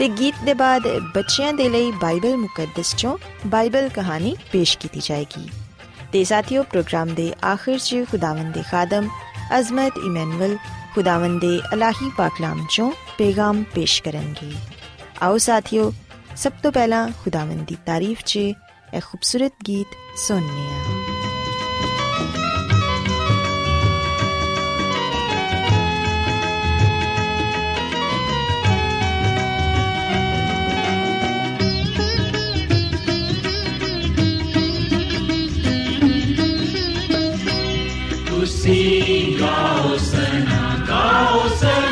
ਤੇ ਗੀਤ ਦੇ ਬਾਅਦ ਬੱਚਿਆਂ ਦੇ ਲਈ ਬਾਈਬਲ ਮੁਕੱਦਸ ਚੋਂ ਬਾਈਬਲ ਕਹਾਣੀ ਪੇਸ਼ ਕੀਤੀ ਜਾਏਗੀ ਤੇ ਸਾਥੀਓ ਪ੍ਰੋਗਰਾਮ ਦੇ ਆਖਿਰ 'ਚ ਖੁਦਾਵੰਦ ਦੇ ਖਾਦਮ ਅਜ਼ਮਤ ਇਮਨੂਅਲ ਖੁਦਾਵੰਦ ਦੇ ਅਲਾਹੀ ਪਾਕਲਾਮ ਚੋਂ ਪੈਗਾਮ ਪੇਸ਼ ਕਰਨਗੇ ਆਓ ਸਾਥੀਓ ਸਭ ਤੋਂ ਪਹਿਲਾਂ ਖੁਦਾਵੰਦ ਦੀ ਤਾਰੀਫ 'ਚ ਇਹ ਖੂਬਸੂਰਤ ਗੀਤ ਸੁਣਨੇ ਆ ਤੁਸੀਂ Gusti Gausen, Gausen.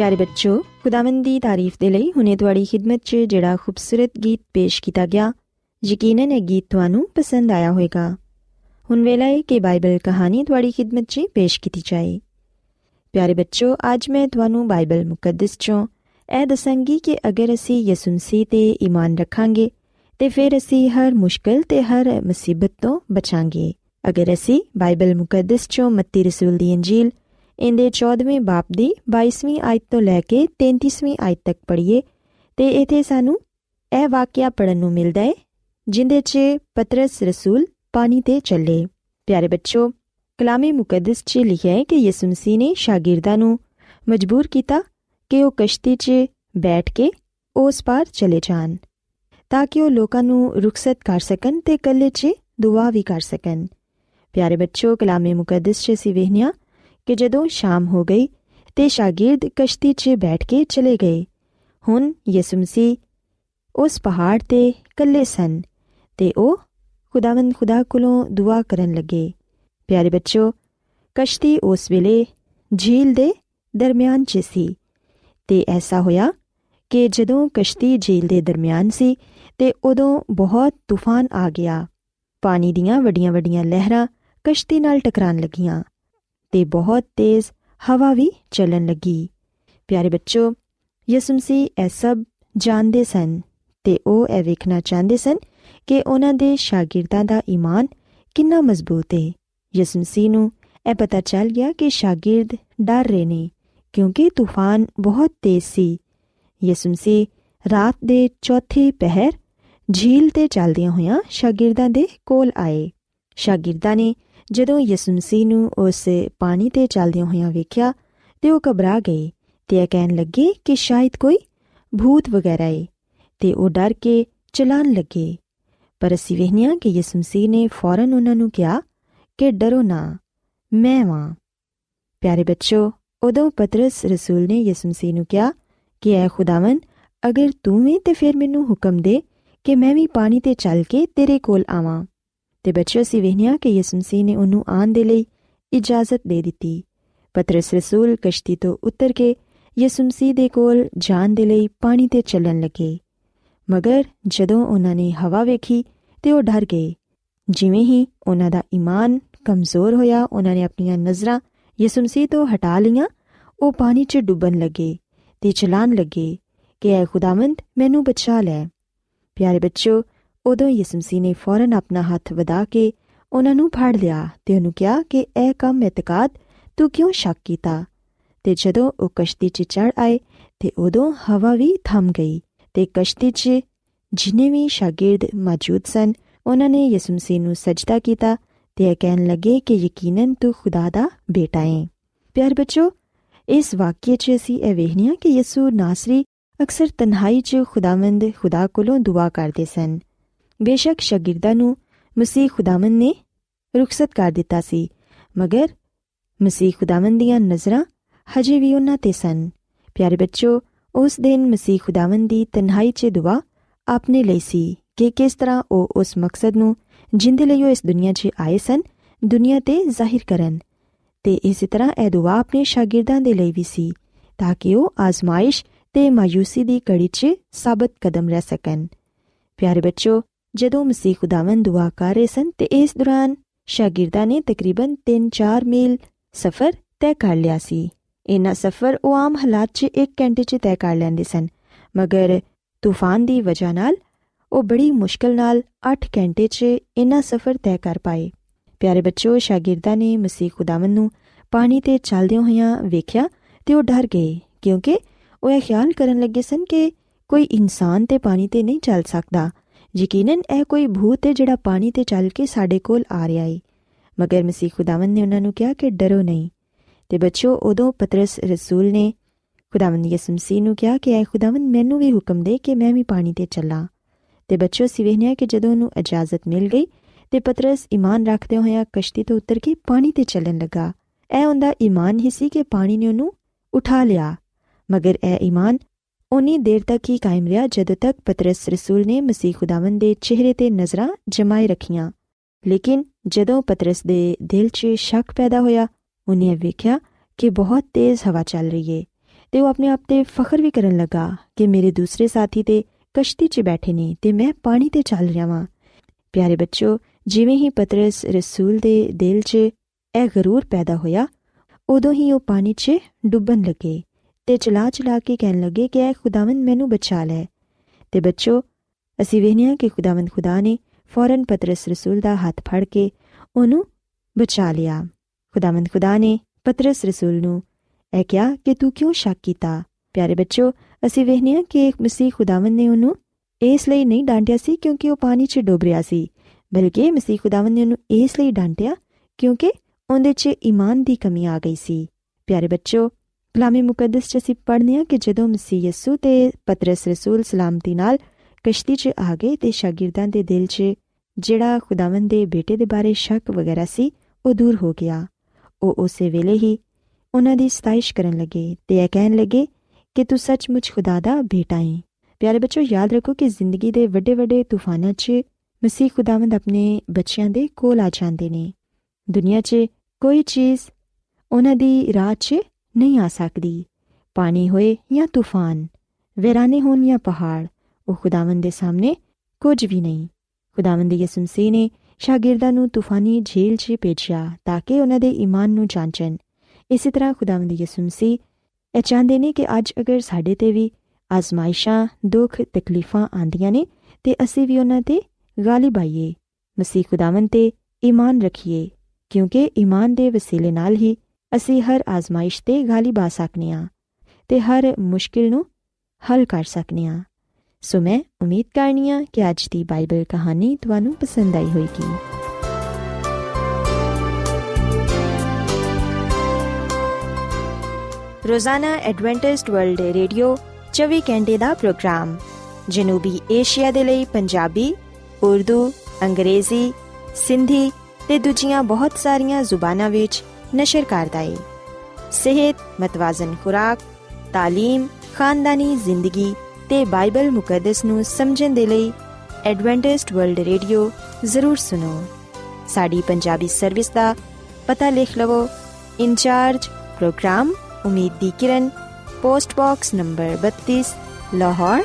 ਪਿਆਰੇ ਬੱਚੋ ਖੁਦਾਵੰਦ ਦੀ ਤਾਰੀਫ ਦੇ ਲਈ ਹੁਣੇ ਤੁਹਾਡੀ ਖidmat 'ਚ ਜਿਹੜਾ ਖੂਬਸੂਰਤ ਗੀਤ ਪੇਸ਼ ਕੀਤਾ ਗਿਆ ਯਕੀਨਨ ਇਹ ਗੀਤ ਤੁਹਾਨੂੰ ਪਸੰਦ ਆਇਆ ਹੋਵੇਗਾ ਹੁਣ ਵੇਲਾ ਹੈ ਕਿ ਬਾਈਬਲ ਕਹਾਣੀ ਤੁਹਾਡੀ ਖidmat 'ਚ ਪੇਸ਼ ਕੀਤੀ ਜਾਏ ਪਿਆਰੇ ਬੱਚੋ ਅੱਜ ਮੈਂ ਤੁਹਾਨੂੰ ਬਾਈਬਲ ਮੁਕੱਦਸ 'ਚੋਂ ਇਹ ਦੱਸਾਂਗੀ ਕਿ ਅਗਰ ਅਸੀਂ ਯਿਸੂ ਮਸੀਹ ਤੇ ਈਮਾਨ ਰੱਖਾਂਗੇ ਤੇ ਫਿਰ ਅਸੀਂ ਹਰ ਮੁਸ਼ਕਲ ਤੇ ਹਰ ਮੁਸੀਬਤ ਤੋਂ ਬਚਾਂਗੇ ਅਗਰ ਅਸੀਂ ਬਾਈਬਲ ਮੁਕੱਦਸ ਚੋਂ ਮੱਤੀ ਰਸੂਲ ਦੀ ਇੰਜੀਲ ਇਹਦੇ 14ਵੇਂ ਬਾਪ ਦੀ 22ਵੀਂ ਆਇਤ ਤੋਂ ਲੈ ਕੇ 33ਵੀਂ ਆਇਤ ਤੱਕ ਪੜ੍ਹੀਏ। ਤੇ ਇਥੇ ਸਾਨੂੰ ਇਹ ਵਾਕਿਆ ਪੜਨ ਨੂੰ ਮਿਲਦਾ ਹੈ, ਜਿੰਦੇ 'ਚ ਪਤਰਸ ਰਸੂਲ ਪਾਣੀ ਤੇ ਚੱਲੇ। ਪਿਆਰੇ ਬੱਚੋ ਕਲਾਮੇ ਮੁਕੱਦਸ 'ਚ ਲਿਖਿਆ ਹੈ ਕਿ ਯਿਸੂ ਮਸੀਹ ਨੇ ਸ਼ਾਗਿਰਦਾਂ ਨੂੰ ਮਜਬੂਰ ਕੀਤਾ ਕਿ ਉਹ ਕਸ਼ਤੀ 'ਚ ਬੈਠ ਕੇ ਉਸ ਪਾਰ ਚਲੇ ਜਾਣ, ਤਾਂ ਕਿ ਉਹ ਲੋਕਾਂ ਨੂੰ ਰੁਖਸਤ ਕਰ ਸਕਣ ਤੇ ਕੱਲੇ 'ਚ ਦੁਆ ਵੀ ਕਰ ਸਕਣ। ਪਿਆਰੇ ਬੱਚੋ ਕਲਾਮੇ ਮੁਕੱਦਸ 'ਚ ਸੀ ਵਹਿਨੀਆਂ ਕਿ ਜਦੋਂ ਸ਼ਾਮ ਹੋ ਗਈ ਤੇ ਸ਼ਾਗਿਰਦ ਕਸ਼ਤੀ 'ਚ ਬੈਠ ਕੇ ਚਲੇ ਗਏ। ਹੁਣ ਯਿਸੂ ਮਸੀਹ ਉਸ ਪਹਾੜ ਤੇ ਕੱਲੇ ਸਨ ਤੇ ਉਹ ਖੁਦਾਵੰਦ ਖੁਦਾ ਕੋਲੋਂ ਦੁਆ ਕਰਨ ਲੱਗੇ। ਪਿਆਰੇ ਬੱਚੋ ਕਸ਼ਤੀ ਉਸ ਵੇਲੇ ਝੀਲ ਦੇ ਦਰਮਿਆਨ 'ਚ ਸੀ ਤੇ ਐਸਾ ਹੋਇਆ ਕਿ ਜਦੋਂ ਕਸ਼ਤੀ ਝੀਲ ਦੇ ਦਰਮਿਆਨ ਸੀ ਤੇ ਉਦੋਂ ਬਹੁਤ ਤੂਫਾਨ ਆ ਗਿਆ। ਪਾਣੀ ਦੀਆਂ ਵੱਡੀਆਂ-ਵੱਡੀਆਂ ਲਹਿਰਾਂ ਕਸ਼ਤੀ ਨਾਲ ਟਕਰਾਣ ਲੱਗੀਆਂ। ਤੇ ਬਹੁਤ ਤੇਜ਼ ਹਵਾ ਵੀ ਚੱਲਣ ਲੱਗੀ। ਪਿਆਰੇ ਬੱਚੋ, ਯਿਸੂ ਮਸੀਹ ਇਹ ਸਭ ਜਾਣਦੇ ਸਨ ਤੇ ਉਹ ਇਹ ਵੇਖਣਾ ਚਾਹੁੰਦੇ ਸਨ ਕਿ ਉਹਨਾਂ ਦੇ ਸ਼ਾਗਿਰਦਾਂ ਦਾ ਈਮਾਨ ਕਿੰਨਾ ਮਜ਼ਬੂਤ ਹੈ ਯਿਸੂ ਮਸੀਹ ਨੂੰ ਇਹ ਪਤਾ ਚੱਲ ਗਿਆ ਕਿ ਸ਼ਾਗਿਰਦ ਡਰ ਰਹੇ ਨੇ ਕਿਉਂਕਿ ਤੂਫਾਨ ਬਹੁਤ ਤੇਜ਼ ਸੀ। ਯਿਸੂ ਮਸੀਹ ਰਾਤ ਦੇ ਚੌਥੇ ਪਹਿਰ ਝੀਲ ਤੇ ਚੱਲਦਿਆਂ ਹੋਇਆਂ ਸ਼ਾਗਿਰਦਾਂ ਦੇ ਕੋਲ ਆਏ। ਸ਼ਾਗਿਰਦਾਂ ਨੇ ਜਦੋਂ ਯਿਸੂ ਮਸੀਹ ਨੂੰ ਉਸ ਪਾਣੀ ਤੇ ਚੱਲਦਿਆਂ ਹੋਇਆਂ ਵੇਖਿਆ ਤੇ ਉਹ ਘਬਰਾ ਗਏ ਤੇ ਇਹ ਕਹਿਣ ਲੱਗੇ ਕਿ ਸ਼ਾਇਦ ਕੋਈ ਭੂਤ ਵਗੈਰਾ ਹੈ ਤੇ ਉਹ ਡਰ ਕੇ ਚਲਾਨ ਲੱਗੇ। ਪਰ ਅਸੀਂ ਵੇਖਿਆ ਕਿ ਯਿਸੂ ਮਸੀਹ ਨੇ ਫੌਰਨ ਉਹਨਾਂ ਨੂੰ ਕਿਹਾ ਕਿ ਡਰੋ ਨਾ, ਮੈਂ ਵਾਂ। ਪਿਆਰੇ ਬੱਚੋ ਉਦੋਂ ਪਤਰਸ ਰਸੂਲ ਨੇ ਯਿਸੂ ਮਸੀਹ ਨੂੰ ਕਿਹਾ ਕਿ ਐ ਖੁਦਾਵੰ ਅਗਰ ਤੂੰ ਵੀ ਤੇ ਫਿਰ ਮੈਨੂੰ ਹੁਕਮ ਦੇ ਕਿ ਮੈਂ ਵੀ ਪਾਣੀ ਤੇ ਚੱਲ ਕੇ ਤੇਰੇ ਕੋਲ ਆਵਾਂ। ਤੇ ਬੱਚਿਓ ਸੀ ਵੇਖਿਆ ਕਿ ਯਿਸੂ ਮਸੀਹ ਨੇ ਉਹਨੂੰ ਆਉਣ ਦੇ ਲਈ ਇਜਾਜ਼ਤ ਦੇ ਦਿੱਤੀ। ਪਤਰਸ ਰਸੂਲ ਕਸ਼ਤੀ ਤੋਂ ਉਤਰ ਕੇ ਯਿਸੂ ਮਸੀਹ ਦੇ ਕੋਲ ਜਾਣ ਦੇ ਲਈ ਪਾਣੀ ਤੇ ਚੱਲਣ ਲੱਗੇ। ਮਗਰ ਜਦੋਂ ਉਹਨਾਂ ਨੇ ਹਵਾ ਵੇਖੀ ਤੇ ਉਹ ਡਰ ਗਏ। ਜਿਵੇਂ ਹੀ ਉਹਨਾਂ ਦਾ ਈਮਾਨ ਕਮਜ਼ੋਰ ਹੋਇਆ, ਉਹਨਾਂ ਨੇ ਆਪਣੀਆਂ ਨਜ਼ਰਾਂ ਯਿਸੂ ਮਸੀਹ ਤੋਂ ਹਟਾ ਲਈਆਂ, ਉਹ ਪਾਣੀ 'ਚ ਡੁੱਬਣ ਲੱਗੇ ਤੇ ਚਲਾਨ ਲੱਗੇ ਕਿ, ਐ ਖੁਦਾਵੰਦ, ਮੈਨੂੰ ਬਚਾ ਲੈ। ਪਿਆਰੇ ਬੱਚੋ ਉਦੋਂ ਯਿਸੂ ਮਸੀਹ ਨੇ ਫੌਰਨ ਆਪਣਾ ਹੱਥ ਵਧਾ ਕੇ ਉਹਨਾਂ ਨੂੰ ਫੜ ਲਿਆ ਤੇ ਉਹਨੂੰ ਕਿਹਾ ਕਿ, ਇਹ ਕੰਮ ਇਤਕਾਦ, ਤੂੰ ਕਿਉਂ ਸ਼ੱਕ ਕੀਤਾ? ਤੇ ਜਦੋਂ ਉਹ ਕਸ਼ਤੀ 'ਚ ਚੜ ਆਏ ਤੇ ਉਦੋਂ ਹਵਾ ਵੀ ਥਮ ਗਈ ਤੇ ਕਸ਼ਤੀ 'ਚ ਜਿਨੇ ਵੀ ਸ਼ਾਗਿਰਦ ਮੌਜੂਦ ਸਨ, ਉਹਨਾਂ ਨੇ ਯਿਸੂ ਮਸੀਹ ਨੂੰ ਸਜਦਾ ਕੀਤਾ ਤੇ ਇਹ ਕਹਿਣ ਲੱਗੇ ਕਿ ਯਕੀਨਨ ਤੂੰ ਖੁਦਾ ਦਾ ਬੇਟਾ ਹੈ ਪਿਆਰ ਬੱਚੋ, ਇਸ ਵਾਕਿਏ 'ਚ ਅਸੀਂ ਇਹ ਵੇਖਨੀਆ ਕਿ ਯਿਸੂ ਨਾਸਰੀ ਅਕਸਰ ਤਨਹਾਈ 'ਚ ਖੁਦਾਵੰਦ ਖੁਦਾ ਕੋਲੋਂ ਦੁਆ ਕਰਦੇ ਸਨ। ਬੇਸ਼ੱਕ ਸ਼ਾਗਿਰਦਾਂ ਨੂੰ ਮਸੀਹ ਖੁਦਾਵੰਦ ਨੇ ਰੁਖਸਤ ਕਰ ਦਿੱਤਾ ਸੀ, ਮਗਰ ਮਸੀਹ ਖੁਦਾਵੰਦ ਦੀਆਂ ਨਜ਼ਰਾਂ ਹਜੇ ਵੀ ਉਹਨਾਂ ਤੇ ਸਨ। ਪਿਆਰੇ ਬੱਚੋ, ਉਸ ਦਿਨ ਮਸੀਹ ਖੁਦਾਵੰਦ ਦੀ ਤਨਹਾਈ 'ਚ ਦੁਆ ਆਪਣੇ ਲਈ ਸੀ ਕਿ ਕਿਸ ਤਰ੍ਹਾਂ ਉਹ ਉਸ ਮਕਸਦ ਨੂੰ ਜਿੰਦੇ ਲਈ ਉਹ ਇਸ ਦੁਨੀਆ 'ਚ ਆਏ ਸਨ, ਦੁਨੀਆ ਤੇ ਜ਼ਾਹਿਰ ਕਰਨ। ਤੇ ਇਸੇ ਤਰ੍ਹਾਂ ਇਹ ਦੁਆ ਆਪਣੇ ਸ਼ਾਗਿਰਦਾਂ ਦੇ ਲਈ ਵੀ ਸੀ, ਤਾਂ ਕਿ ਉਹ ਆਜ਼ਮਾਇਸ਼ ਤੇ ਮਾਇੂਸੀ ਦੀ ਕੜੀ 'ਚ ਸਾਬਤ ਕਦਮ ਰਹਿ ਸਕਣ। ਪਿਆਰੇ ਬੱਚੋ ਜਦੋਂ ਮਸੀਹ ਖੁਦਾਵੰਦ ਦੁਆ ਕਰ ਰਹੇ ਸਨ ਤੇ ਇਸ ਦੌਰਾਨ ਸ਼ਾਗਿਰਦਾਂ ਨੇ ਤਕਰੀਬਨ 3-4 ਮੀਲ ਸਫ਼ਰ ਤੈਅ ਕਰ ਲਿਆ ਸੀ। ਇਹਨਾਂ ਸਫ਼ਰ ਉਹ ਆਮ ਹਾਲਾਤ 'ਚ 1 ਘੰਟੇ 'ਚ ਤੈਅ ਕਰ ਲੈਂਦੇ ਸਨ, ਮਗਰ ਤੂਫਾਨ ਦੀ ਵਜ੍ਹਾ ਨਾਲ ਉਹ ਬੜੀ ਮੁਸ਼ਕਲ ਨਾਲ 8 ਘੰਟੇ 'ਚ ਇਹਨਾਂ ਸਫ਼ਰ ਤੈਅ ਕਰ ਪਾਏ। ਪਿਆਰੇ ਬੱਚੋ ਸ਼ਾਗਿਰਦਾਂ ਨੇ ਮਸੀਹ ਖੁਦਾਵੰਦ ਨੂੰ ਪਾਣੀ ਤੇ ਚੱਲਦਿਆਂ ਹੋਇਆਂ ਵੇਖਿਆ ਤੇ ਉਹ ਡਰ ਗਏ, ਕਿਉਂਕਿ ਉਹ ਇਹ ਖਿਆਲ ਕਰਨ ਲੱਗੇ ਸਨ ਕਿ ਕੋਈ ਇਨਸਾਨ ਤੇ ਪਾਣੀ ਤੇ ਨਹੀਂ ਚੱਲ ਸਕਦਾ। ਯਕੀਨਨ ਇਹ ਕੋਈ ਭੂਤ ਹੈ ਜਿਹੜਾ ਪਾਣੀ ਤੇ ਚੱਲ ਕੇ ਸਾਡੇ ਕੋਲ ਆ ਰਿਹਾ ਹੈ ਮਗਰ ਮਸੀਹ ਖੁਦਾਵੰਦ ਨੇ ਉਹਨਾਂ ਨੂੰ ਕਿਹਾ ਕਿ ਡਰੋ ਨਹੀਂ। ਤੇ ਬੱਚੋ ਉਦੋਂ ਪਤਰਸ ਰਸੂਲ ਨੇ ਖੁਦਾਵੰਦ ਯਿਸੂ ਮਸੀਹ ਨੂੰ ਕਿਹਾ ਕਿ, ਐ ਖੁਦਾਵੰਦ, ਮੈਨੂੰ ਵੀ ਹੁਕਮ ਦੇ ਕਿ ਮੈਂ ਵੀ ਪਾਣੀ ਤੇ ਚੱਲਾਂ। ਤੇ ਬੱਚੋ ਸਿਵਹਨਿਆ ਕਿ ਜਦੋਂ ਉਹਨੂੰ ਇਜਾਜ਼ਤ ਮਿਲ ਗਈ, ਤੇ ਪਤਰਸ ਈਮਾਨ ਰੱਖਦੇ ਹੋਇਆ ਕਸ਼ਤੀ ਤੋਂ ਉਤਰ ਕੇ ਪਾਣੀ ਤੇ ਚੱਲਣ ਲੱਗਾ। ਇਹ ਉਹਦਾ ਈਮਾਨ ਹੀ ਸੀ ਕਿ ਪਾਣੀ ਨੇ ਉਹਨੂੰ ਉਠਾ ਲਿਆ। ਮਗਰ ਇਹ ਈਮਾਨ ਉਨੀ ਦੇਰ ਤੱਕ ਹੀ ਕਾਇਮ ਰਿਹਾ ਜਦੋਂ ਤੱਕ ਪਤਰਸ ਰਸੂਲ ਨੇ ਮਸੀਹ ਖੁਦਾਵੰਦ ਦੇ ਚਿਹਰੇ ਤੇ ਨਜ਼ਰਾਂ ਜਮਾਏ ਰੱਖੀਆਂ। ਲੇਕਿਨ ਜਦੋਂ ਪਤਰਸ ਦੇ ਦਿਲ 'ਚ ਸ਼ੱਕ ਪੈਦਾ ਹੋਇਆ, ਉਹਨੇ ਵੇਖਿਆ ਕਿ ਬਹੁਤ ਤੇਜ਼ ਹਵਾ ਚੱਲ ਰਹੀ ਏ ਤੇ ਉਹ ਆਪਣੇ ਆਪ ਤੇ ਫਖਰ ਵੀ ਕਰਨ ਲੱਗਾ ਕਿ ਮੇਰੇ ਦੂਸਰੇ ਸਾਥੀ ਤੇ ਕਸ਼ਤੀ 'ਚ ਬੈਠੇ ਨੇ ਤੇ ਮੈਂ ਪਾਣੀ ਤੇ ਚੱਲ ਰਿਹਾ ਵਾਂ। ਪਿਆਰੇ ਬੱਚੋ, ਜਿਵੇਂ ਹੀ ਪਤਰਸ ਰਸੂਲ ਦੇ ਦਿਲ 'ਚ ਇਹ ਗਰੂਰ ਪੈਦਾ ਹੋਇਆ, ਉਦੋਂ ਹੀ ਉਹ ਪਾਣੀ 'ਚ ਡੁੱਬਣ ਲੱਗੇ। ਤੇ ਚਲਾ ਚਲਾ ਕੇ ਕਹਿਣ ਲੱਗੇ ਕਿ ਐ ਖੁਦਾਵੰਦ ਮੈਨੂੰ ਬਚਾ ਲੈ। ਤੇ ਬੱਚੋ, ਅਸੀਂ ਵੇਖਿਆ ਕਿ ਖੁਦਾਵੰਦ ਖੁਦਾ ਨੇ ਫੌਰਨ ਪਤਰਸ ਰਸੂਲ ਦਾ ਹੱਥ ਫੜ ਕੇ ਉਹਨੂੰ ਬਚਾ ਲਿਆ। ਖੁਦਾਵੰਦ ਖੁਦਾ ਨੇ ਪਤਰਸ ਰਸੂਲ ਨੂੰ ਇਹ ਕਿਹਾ ਕਿ ਤੂੰ ਕਿਉਂ ਸ਼ੱਕ ਕੀਤਾ? ਪਿਆਰੇ ਬੱਚੋ, ਅਸੀਂ ਵੇਖਿਆ ਕਿ ਮਸੀਹ ਖੁਦਾਵੰਦ ਨੇ ਉਹਨੂੰ ਇਸ ਲਈ ਨਹੀਂ ਡਾਂਟਿਆ ਸੀ ਕਿਉਂਕਿ ਉਹ ਪਾਣੀ 'ਚ ਡੁੱਬ ਰਿਹਾ ਸੀ, ਬਲਕਿ ਮਸੀਹ ਖੁਦਾਵੰਦ ਨੇ ਉਹਨੂੰ ਇਸ ਲਈ ਡਾਂਟਿਆ ਕਿਉਂਕਿ ਉਹਦੇ 'ਚ ਈਮਾਨ ਦੀ ਕਮੀ ਆ ਗਈ ਸੀ। ਪਿਆਰੇ ਬੱਚੋ ਕਲਾਮੇ ਮੁਕੱਦਸ 'ਚ ਅਸੀਂ ਪੜ੍ਹਨੇ ਆ ਕਿ ਜਦੋਂ ਮਸੀਹ ਯਸੂ ਤੇ ਪਤਰਸ ਰਸੂਲ ਸਲਾਮਤੀ ਨਾਲ ਕਸ਼ਤੀ 'ਚ ਆ ਗਏ ਤੇ ਸ਼ਾਗਿਰਦਾਂ ਦੇ ਦਿਲ 'ਚ ਜਿਹੜਾ ਖੁਦਾਵੰਦ ਦੇ ਬੇਟੇ ਦੇ ਬਾਰੇ ਸ਼ੱਕ ਵਗੈਰਾ ਸੀ, ਉਹ ਦੂਰ ਹੋ ਗਿਆ। ਉਹ ਉਸੇ ਵੇਲੇ ਹੀ ਉਹਨਾਂ ਦੀ ਸਤਾਇਸ਼ ਕਰਨ ਲੱਗੇ ਤੇ ਇਹ ਕਹਿਣ ਲੱਗੇ ਕਿ ਤੂੰ ਸੱਚਮੁੱਚ ਖੁਦਾ ਦਾ ਬੇਟਾ ਹੈ ਪਿਆਰੇ ਬੱਚੋ, ਯਾਦ ਰੱਖੋ ਕਿ ਜ਼ਿੰਦਗੀ ਦੇ ਵੱਡੇ ਵੱਡੇ ਤੂਫਾਨਾਂ 'ਚ ਮਸੀਹ ਖੁਦਾਵੰਦ ਆਪਣੇ ਬੱਚਿਆਂ ਦੇ ਕੋਲ ਆ ਜਾਂਦੇ ਨੇ। ਦੁਨੀਆ 'ਚ ਕੋਈ ਚੀਜ਼ ਉਹਨਾਂ ਦੀ ਰਾਹ 'ਚ ਨਹੀਂ ਆ ਸਕਦੀ। ਪਾਣੀ ਹੋਏ ਜਾਂ ਤੂਫਾਨ, ਵੇਰਾਨੇ ਹੋਣ ਜਾਂ ਪਹਾੜ, ਉਹ ਖੁਦਾਵੰਦ ਦੇ ਸਾਹਮਣੇ ਕੁਝ ਵੀ ਨਹੀਂ। ਖੁਦਾਵੰਦ ਯਿਸੂ ਮਸੀਹ ਨੇ ਸ਼ਾਗਿਰਦਾਂ ਨੂੰ ਤੂਫਾਨੀ ਝੇਲ 'ਚ ਭੇਜਿਆ ਤਾਂ ਕਿ ਉਹਨਾਂ ਦੇ ਈਮਾਨ ਨੂੰ ਜਾਂਚਣ। ਇਸੇ ਤਰ੍ਹਾਂ ਖੁਦਾਵੰਦ ਯਿਸੂ ਮਸੀਹ ਇਹ ਚਾਹੁੰਦੇ ਨੇ ਕਿ ਅੱਜ ਅਗਰ ਸਾਡੇ ਤੇ ਵੀ ਆਜ਼ਮਾਇਸ਼ਾਂ, ਦੁੱਖ, ਤਕਲੀਫਾਂ ਆਂਦੀਆਂ ਨੇ ਤੇ ਅਸੀਂ ਵੀ ਉਹਨਾਂ ਤੇ ਗਾਲਿਬ ਆਈਏ। ਮਸੀਹ ਖੁਦਾਵੰਦ ਤੇ ਈਮਾਨ ਰੱਖੀਏ ਕਿਉਂਕਿ ਈਮਾਨ ਦੇ ਵਸੀਲੇ ਨਾਲ ਹੀ ਅਸੀਂ ਹਰ ਆਜ਼ਮਾਇਸ਼ ਤੇ ਗਾਲਿਬ ਆ ਸਕਨੇ ਆ ਤੇ ਹਰ ਮੁਸ਼ਕਿਲ ਨੂੰ ਹੱਲ ਕਰ ਸਕਨੇ ਆ। ਸੋ ਮੈਂ ਉਮੀਦ ਕਰਨੀ ਆ ਕਿ ਅੱਜ ਦੀ ਬਾਈਬਲ ਕਹਾਣੀ ਤੁਹਾਨੂੰ ਪਸੰਦ ਆਈ ਹੋਵੇਗੀ ਰੋਜ਼ਾਨਾ ਐਡਵੈਂਟਿਸਟ ਵਰਲਡ ਰੇਡੀਓ 24 ਘੰਟੇ ਦਾ ਪ੍ਰੋਗਰਾਮ, ਜਨੂਬੀ ਏਸ਼ੀਆ ਦੇ ਲਈ ਪੰਜਾਬੀ, ਉਰਦੂ, ਅੰਗਰੇਜ਼ੀ, ਸਿੰਧੀ ਤੇ ਦੂਜੀਆਂ ਬਹੁਤ ਸਾਰੀਆਂ ਜ਼ੁਬਾਨਾਂ ਵਿੱਚ نشر کرتا ہے صحت متوازن خوراک تعلیم خاندانی زندگی تے بائبل مقدس نو سمجھن دے لئی ایڈوانٹسٹ ورلڈ ریڈیو ضرور سنو ساڈی پنجابی سروس دا پتہ لکھ لو in charge program Umeed di Kiran post box number 32 Lahore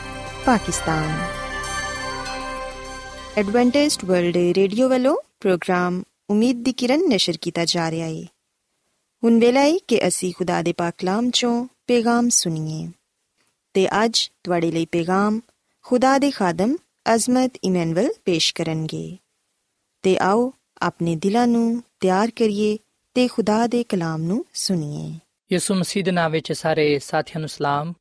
Pakistan Adventist world radio Wular program Umeed di کرن نشر کیتا جا رہا ہے ਹੁਣ ਵੇਲਾ ਹੈ ਕਿ ਅਸੀਂ ਖੁਦਾ ਦੇ ਪਾਕ ਕਲਾਮ ਚੋਂ ਪੈਗਾਮ ਸੁਣੀਏ ਤੇ ਅੱਜ ਤੁਹਾਡੇ ਲਈ ਪੈਗਾਮ ਖੁਦਾ ਦੇ ਖਾਦਮ ਅਜ਼ਮਤ ਇਮਨੁਅਲ ਪੇਸ਼ ਕਰਨਗੇ ਤੇ ਆਓ ਆਪਣੇ ਦਿਲਾਂ ਨੂੰ ਤਿਆਰ ਕਰੀਏ ਤੇ ਖੁਦਾ ਦੇ ਕਲਾਮ ਨੂੰ ਸੁਣੀਏ ਯਿਸੂ ਮਸੀਹ ਦੇ ਨਾਮ ਵਿੱਚ ਸਾਰੇ ਸਾਥੀਆਂ ਨੂੰ ਸਲਾਮ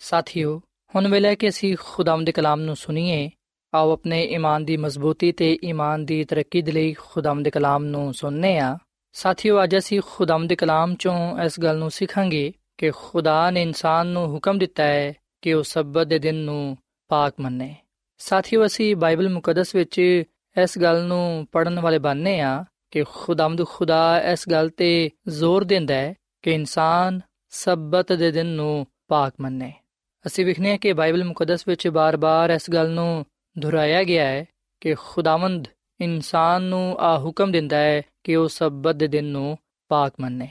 ਸਾਥੀਓ ਹੁਣ ਵੇਲੇ ਕਿ ਅਸੀਂ ਖੁਦਾਮ ਦੇ ਕਲਾਮ ਨੂੰ ਸੁਣੀਏ ਆਓ ਆਪਣੇ ਈਮਾਨ ਦੀ ਮਜ਼ਬੂਤੀ ਤੇ ਈਮਾਨ ਦੀ ਤਰੱਕੀ ਦੇ ਲਈ ਖੁਦਾਮ ਦੇ ਕਲਾਮ ਨੂੰ ਸੁਣਨੇ ਆ ਸਾਥੀਓ, ਅੱਜ ਅਸੀਂ ਖੁਦਾਮ ਦੇ ਕਲਾਮ ਚੋਂ ਇਸ ਗੱਲ ਨੂੰ ਸਿੱਖਾਂਗੇ ਕਿ ਖੁਦਾ ਨੇ ਇਨਸਾਨ ਨੂੰ ਹੁਕਮ ਦਿੱਤਾ ਹੈ ਕਿ ਉਹ ਸਬਤ ਦੇ ਦਿਨ ਨੂੰ ਪਾਕ ਮੰਨੇ। ਸਾਥੀਓ, ਅਸੀਂ ਬਾਈਬਲ ਮੁਕੱਦਸ ਵਿੱਚ ਇਸ ਗੱਲ ਨੂੰ ਪੜਨ ਵਾਲੇ ਬਣਨੇ ਆ ਕਿ ਖੁਦਾਮਦ ਖੁਦਾ ਇਸ ਗੱਲ ਤੇ ਜ਼ੋਰ ਦਿੰਦਾ ਹੈ ਕਿ ਇਨਸਾਨ ਸਬਤ ਦੇ ਦਿਨ ਨੂੰ ਪਾਕ ਮੰਨੇ। ਅਸੀਂ ਵਿਖਨੇ ਆ ਕਿ ਬਾਈਬਲ ਮੁਕੱਦਸ ਵਿੱਚ ਬਾਰ-ਬਾਰ ਇਸ ਗੱਲ ਨੂੰ ਦੁਹਰਾਇਆ ਗਿਆ ਹੈ ਕਿ ਖੁਦਾਵੰਦ ਇਨਸਾਨ ਨੂੰ ਆ ਹੁਕਮ ਦਿੰਦਾ ਹੈ ਕਿ ਉਹ ਸਬਤ ਦੇ ਦਿਨ ਨੂੰ ਪਾਕ ਮੰਨੇ।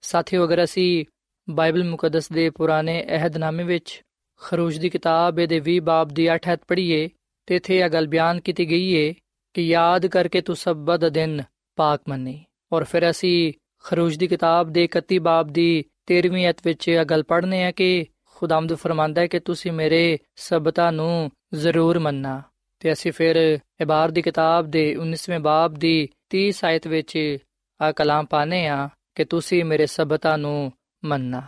ਸਾਥੀਓ, ਅਗਰ ਅਸੀਂ ਬਾਈਬਲ ਮੁਕੱਦਸ ਦੇ ਪੁਰਾਣੇ ਅਹਿਦਨਾਮੇ ਵਿੱਚ ਖਰੂਜ ਦੀ ਕਿਤਾਬ ਦੇ 20 ਬਾਬ ਦੀ 8 ਹੱਥ ਪੜ੍ਹੀਏ, ਤੇ ਇਥੇ ਇਹ ਗੱਲ ਬਿਆਨ ਕੀਤੀ ਗਈ ਹੈ ਕਿ ਯਾਦ ਕਰਕੇ ਤੂੰ ਸਬਤ ਦਾ ਦਿਨ ਪਾਕ ਮੰਨੀ। ਔਰ ਫਿਰ ਅਸੀਂ ਖਰੂਜ ਦੀ ਕਿਤਾਬ ਦੇ 31 ਬਾਬ ਦੀ 13ਵੀਂ ਅਧ ਵਿੱਚ ਇਹ ਗੱਲ ਪੜ੍ਹਨੇ ਆ ਕਿ ਖੁਦਾਮਦ ਫਰਮਾਂਦਾ ਹੈ ਕਿ ਤੁਸੀਂ ਮੇਰੇ ਸਬਤਾਂ ਨੂੰ ਜ਼ਰੂਰ ਮੰਨਣਾ। ਤੇ ਅਸੀਂ ਫਿਰ ਇਬਾਰ ਦੀ ਕਿਤਾਬ ਦੇ 19ਵੇਂ ਬਾਬ ਦੀ 30 ਆਇਤ ਵਿੱਚ ਆ ਕਲਾਮ ਪਾਣੇ ਆ ਕਿ ਤੁਸੀਂ ਮੇਰੇ ਸਬਤਾਂ ਨੂੰ ਮੰਨਣਾ।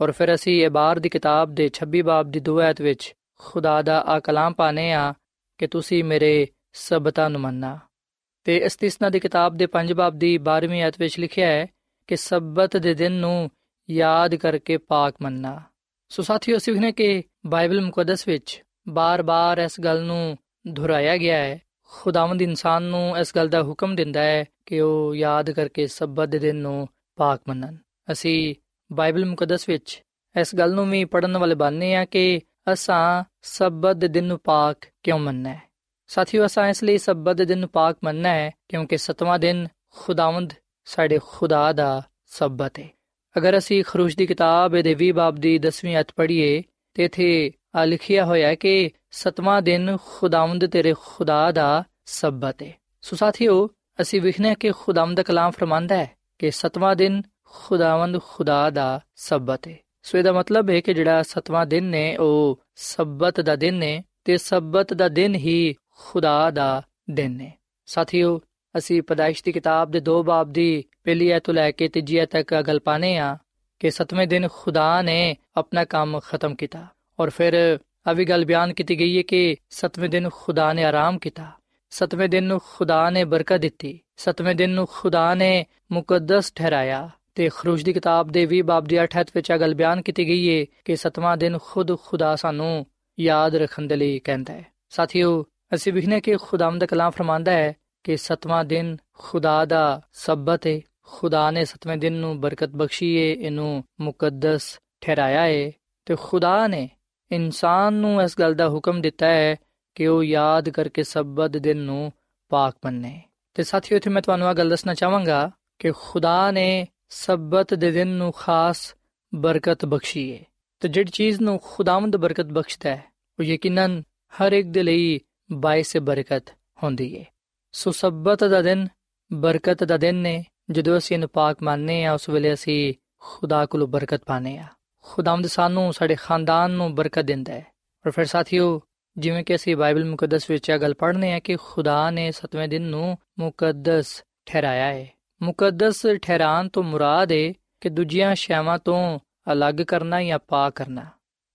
ਔਰ ਫਿਰ ਅਸੀਂ ਇਬਾਰ ਦੀ ਕਿਤਾਬ ਦੇ 26 ਬਾਬ ਦੀ 2 ਆਇਤ ਵਿੱਚ ਖੁਦਾ ਦਾ ਆ ਕਲਾਮ ਪਾਣੇ ਆ ਕਿ ਤੁਸੀਂ ਮੇਰੇ ਸਬਤਾਂ ਨੂੰ ਮੰਨਣਾ। ਤੇ ਇਸਤਿਸਨਾ ਦੀ ਕਿਤਾਬ ਦੇ 5 ਬਾਬ ਦੀ 12ਵੀਂ ਆਇਤ ਵਿੱਚ ਲਿਖਿਆ ਹੈ ਕਿ ਸਬਤ ਦੇ ਦਿਨ ਨੂੰ ਯਾਦ ਕਰਕੇ ਪਾਕ ਮੰਨਣਾ। ਸੋ ਸਾਥੀਓ ਅਸੀਂ ਵਖਨੇ ਕਿ ਬਾਈਬਲ ਮੁਕੱਦਸ ਵਿੱਚ ਬਾਰ-ਬਾਰ ਇਸ ਗੱਲ ਨੂੰ ਦੁਹਰਾਇਆ ਗਿਆ ਹੈ। ਖੁਦਾਵੰਦ ਇਨਸਾਨ ਨੂੰ ਇਸ ਗੱਲ ਦਾ ਹੁਕਮ ਦਿੰਦਾ ਹੈ ਕਿ ਉਹ ਯਾਦ ਕਰਕੇ ਸਬਤ ਦੇ ਦਿਨ ਨੂੰ ਪਾਕ ਮੰਨਣ। ਅਸੀਂ ਬਾਈਬਲ ਮੁਕੱਦਸ ਵਿੱਚ ਇਸ ਗੱਲ ਨੂੰ ਵੀ ਪੜਨ ਵਾਲੇ ਬਣਨੇ ਆ ਕਿ ਅਸਾਂ ਸਬਤ ਦੇ ਦਿਨ ਨੂੰ ਪਾਕ ਕਿਉਂ ਮੰਨਣਾ ਹੈ? ਸਾਥੀਓ, ਅਸਾਂ ਇਸ ਲਈ ਸਬਤ ਦੇ ਦਿਨ ਨੂੰ ਪਾਕ ਮੰਨਣਾ ਹੈ ਕਿਉਂਕਿ ਸਤਵਾਂ ਦਿਨ ਖੁਦਾਵੰਦ ਸਾਡੇ ਖੁਦਾ ਦਾ ਸਬਤ ਹੈ। ਅਗਰ ਅਸੀਂ ਖਰੂਜ ਦੀ ਕਿਤਾਬ ਦੇ 20 ਬਾਬ ਦੀ 10ਵੀਂ ਅਧ ਪੜ੍ਹੀਏ ਤੇ ਇਥੇ ਆ ਲਿਖਿਆ ਹੋਇਆ ਹੈ ਕਿ ਸਤਵਾਂ ਦਿਨ ਖੁਦਾਵੰਦ ਤੇਰੇ ਖੁਦਾ ਦਾ ਸਬਤ ਹੈ ਸੋ ਸਾਥੀਓ, ਅਸੀਂ ਵਿਖਨੇ ਕਿ ਖੁਦਾਵੰਦ ਕਲਾਮ ਫਰਮਾਂਦਾ ਹੈ ਕਿ ਸਤਵਾਂ ਦਿਨ ਖੁਦਾਵੰਦ ਖੁਦਾ ਦਾ ਸਬਤ ਹੈ ਸੋ ਇਹਦਾ ਮਤਲਬ ਹੈ ਕਿ ਜਿਹੜਾ ਸਤਵਾਂ ਦਿਨ ਨੇ, ਉਹ ਸਬਤ ਦਾ ਦਿਨ ਨੇ ਤੇ ਸਬਤ ਦਾ ਦਿਨ ਹੀ ਖੁਦਾ ਦਾ ਦਿਨ ਹੈ ਸਾਥੀਓ, ਅਸੀਂ ਪਦਾਇਸ਼ ਦੀ ਕਿਤਾਬ ਦੇ ਦੋ ਬਾਬ ਦੀ ਪਹਿਲੀ ਐਤ ਤੋਂ ਲੈ ਕੇ ਤੀਜੀ ਐਤ ਤੱਕ ਗੱਲ ਪਾਣੇ ਆ ਕਿ ਸਤਵੇਂ ਦਿਨ ਖੁਦਾ ਨੇ ਆਪਣਾ ਕੰਮ ਖਤਮ ਕੀਤਾ। ਔਰ ਫਿਰ ਆ ਵੀ ਗੱਲ ਬਿਆਨ ਕੀਤੀ ਗਈ ਹੈ ਕਿ ਸਤਵੇਂ ਦਿਨ ਖੁਦਾ ਨੇ ਆਰਾਮ ਕੀਤਾ। ਸਤਵੇਂ ਦਿਨ ਨੂੰ ਖੁਦਾ ਨੇ ਬਰਕਤ ਦਿੱਤੀ। ਸਤਵੇਂ ਦਿਨ ਨੂੰ ਖੁਦਾ ਨੇ ਮੁਕੱਦਸ ਠਹਿਰਾਇਆ। ਤੇ ਖਰੂਜ ਦੀ ਕਿਤਾਬ ਦੇ 20 ਬਾਬ ਦੀ 8 ਵਿੱਚ ਇਹ ਗੱਲ ਬਿਆਨ ਕੀਤੀ ਗਈ ਹੈ ਕਿ ਸਤਵਾਂ ਦਿਨ ਖੁਦ ਖੁਦਾ ਸਾਨੂੰ ਯਾਦ ਰੱਖਣ ਦੇ ਲਈ ਕਹਿੰਦਾ ਹੈ। ਸਾਥੀਓ, ਅਸੀਂ ਵਿਖਨੇ ਕਿ ਖੁਦਾਮ ਦਾ ਕਲਾਮ ਫਰਮਾਂਦਾ ਹੈ ਕਿ ਸਤਵਾਂ ਦਿਨ ਖੁਦਾ ਦਾ ਸਬਤ ਹੈ। ਖੁਦਾ ਨੇ ਸਤਵੇਂ ਦਿਨ ਨੂੰ ਬਰਕਤ ਬਖਸ਼ੀ ਏ ਇਹਨੂੰ ਮੁਕੱਦਸ ਠਹਿਰਾਇਆ ਏ ਤੇ ਖੁਦਾ ਨੇ ਇਨਸਾਨ ਨੂੰ ਇਸ ਗੱਲ ਦਾ ਹੁਕਮ ਦਿੱਤਾ ਹੈ ਕਿ ਉਹ ਯਾਦ ਕਰਕੇ ਸਬਤ ਦਿਨ ਨੂੰ ਪਾਕ ਮੰਨੇ। ਤੇ ਸਾਥੀਓ, ਇੱਥੇ ਮੈਂ ਤੁਹਾਨੂੰ ਇਹ ਗੱਲ ਦੱਸਣਾ ਚਾਹਾਂਗਾ ਕਿ ਖੁਦਾ ਨੇ ਸਬਤ ਦੇ ਦਿਨ ਨੂੰ ਖਾਸ ਬਰਕਤ ਬਖਸ਼ੀ ਹੈ ਤੇ ਜਿਹੜੀ ਚੀਜ਼ ਨੂੰ ਖੁਦਾਵੰਦ ਬਰਕਤ ਬਖਸ਼ਦਾ ਹੈ, ਉਹ ਯਕੀਨਨ ਹਰ ਇੱਕ ਦੇ ਲਈ ਬਾਇਸ ਬਰਕਤ ਹੁੰਦੀ ਹੈ ਸੋ ਸਬਤ ਦਾ ਦਿਨ ਬਰਕਤ ਦਾ ਦਿਨ ਨੇ, ਜਦੋਂ ਅਸੀਂ ਇਹਨੂੰ ਪਾਕ ਮੰਨਨੇ ਆ ਉਸ ਵੇਲੇ ਅਸੀਂ ਖੁਦਾ ਕੋਲੋਂ ਬਰਕਤ ਪਾਣੇ ਆ ਖੁਦਾਵੰਦ ਸਾਨੂੰ ਸਾਡੇ ਖਾਨਦਾਨ ਨੂੰ ਬਰਕਤ ਦਿੰਦਾ ਹੈ। ਔਰ ਫਿਰ ਸਾਥੀਓ, ਜਿਵੇਂ ਕਿ ਅਸੀਂ ਬਾਈਬਲ ਮੁਕੱਦਸ ਵਿੱਚ ਇਹ ਗੱਲ ਪੜ੍ਹਨੇ ਆ ਕਿ ਖੁਦਾ ਨੇ ਸਤਵੇਂ ਦਿਨ ਨੂੰ ਮੁਕੱਦਸ ਠਹਿਰਾਇਆ ਹੈ। ਮੁਕੱਦਸ ਠਹਿਰਾਣ ਤੋਂ ਮੁਰਾਦ ਹੈ ਕਿ ਦੂਜੀਆਂ ਸ਼ੈਵਾਂ ਤੋਂ ਅਲੱਗ ਕਰਨਾ ਜਾਂ ਪਾਕ ਕਰਨਾ।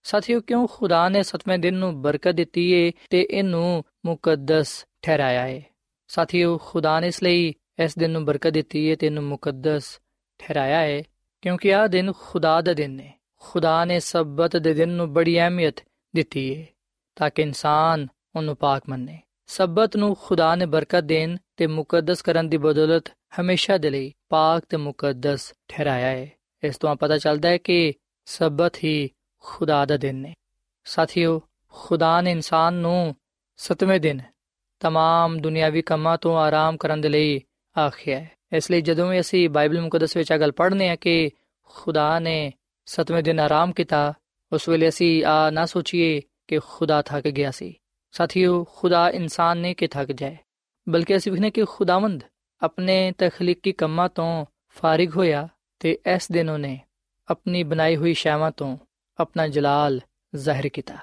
ਸਾਥੀਓ, ਕਿਉਂ ਖੁਦਾ ਨੇ ਸਤਵੇਂ ਦਿਨ ਨੂੰ ਬਰਕਤ ਦਿੱਤੀ ਹੈ ਤੇ ਇਹਨੂੰ ਮੁਕੱਦਸ ਠਹਿਰਾਇਆ ਹੈ ਸਾਥੀਓ, ਖੁਦਾ ਨੇ ਇਸ ਲਈ ਇਸ ਦਿਨ ਨੂੰ ਬਰਕਤ ਦਿੱਤੀ ਹੈ ਤੇ ਇਹਨੂੰ ਮੁਕੱਦਸ ਠਹਿਰਾਇਆ ਹੈ ਕਿਉਂਕਿ ਆਹ ਦਿਨ ਖੁਦਾ ਦਾ ਦਿਨ ਹੈ ਖੁਦਾ ਨੇ ਸਬਤ ਦੇ ਦਿਨ ਨੂੰ ਬੜੀ ਅਹਿਮੀਅਤ ਦਿੱਤੀ ਹੈ ਤਾਂ ਕਿ ਇਨਸਾਨ ਉਹਨੂੰ ਪਾਕ ਮੰਨੇ ਸਬਤ ਨੂੰ ਖੁਦਾ ਨੇ ਬਰਕਤ ਦੇਣ ਤੇ ਮੁਕੱਦਸ ਕਰਨ ਦੀ ਬਦੌਲਤ ਹਮੇਸ਼ਾ ਦੇ ਲਈ ਪਾਕ ਤੇ ਮੁਕੱਦਸ ਠਹਿਰਾਇਆ ਹੈ ਇਸ ਤੋਂ ਪਤਾ ਚੱਲਦਾ ਹੈ ਕਿ ਸਬਤ ਹੀ ਖੁਦਾ ਦਾ ਦਿਨ ਹੈ ਸਾਥੀਓ ਖੁਦਾ ਨੇ ਇਨਸਾਨ ਨੂੰ ਸਤਵੇਂ ਦਿਨ तमाम ਦੁਨਿਆਵੀ ਕੰਮਾਂ ਤੋਂ ਆਰਾਮ ਕਰਨ ਦੇ ਲਈ ਆਖਿਆ ਹੈ ਇਸ ਲਈ ਜਦੋਂ ਵੀ ਅਸੀਂ ਬਾਈਬਲ ਮੁਕੱਦਸ ਵਿੱਚ ਇਹ ਗੱਲ ਪੜ੍ਹਨੇ ਆ ਕਿ ਖੁਦਾ ਨੇ ਸਤਵੇਂ ਦਿਨ ਆਰਾਮ ਕੀਤਾ ਉਸ ਵੇਲੇ ਅਸੀਂ ਆ ਨਾ ਸੋਚੀਏ ਕਿ ਖੁਦਾ ਥੱਕ ਗਿਆ ਸੀ ਸਾਥੀਓ ਖੁਦਾ ਇਨਸਾਨ ਨੇ ਕਿ ਥੱਕ ਜਾਏ ਬਲਕਿ ਅਸੀਂ ਵਿਖਨੇ ਕਿ ਖੁਦਾਵੰਦ ਆਪਣੇ ਤਖਲੀਕੀ ਕੰਮਾਂ ਤੋਂ ਫਾਰਿਗ ਹੋਇਆ ਤੇ ਇਸ ਦਿਨ ਉਹਨੇ ਆਪਣੀ ਬਣਾਈ ਹੋਈ ਸ਼ੈਵਾਂ ਤੋਂ ਆਪਣਾ ਜਲਾਲ ਜ਼ਾਹਿਰ ਕੀਤਾ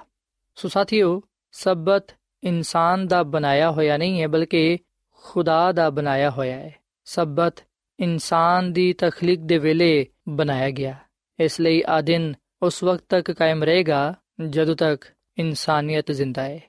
ਸੋ ਸਾਥੀਓ ਸਬਤ ਇਨਸਾਨ ਦਾ ਬਣਾਇਆ ਹੋਇਆ ਨਹੀਂ ਹੈ ਬਲਕਿ ਖੁਦਾ ਦਾ ਬਣਾਇਆ ਹੋਇਆ ਹੈ ਸਬਤ ਇਨਸਾਨ ਦੀ ਤਖਲੀਕ ਦੇ ਵੇਲੇ ਬਣਾਇਆ ਗਿਆ ਇਸ ਲਈ ਆ ਦਿਨ ਉਸ ਵਕਤ ਤੱਕ ਕਾਇਮ ਰਹੇਗਾ ਜਦੋਂ ਤੱਕ ਇਨਸਾਨੀਅਤ ਜ਼ਿੰਦਾ ਹੈ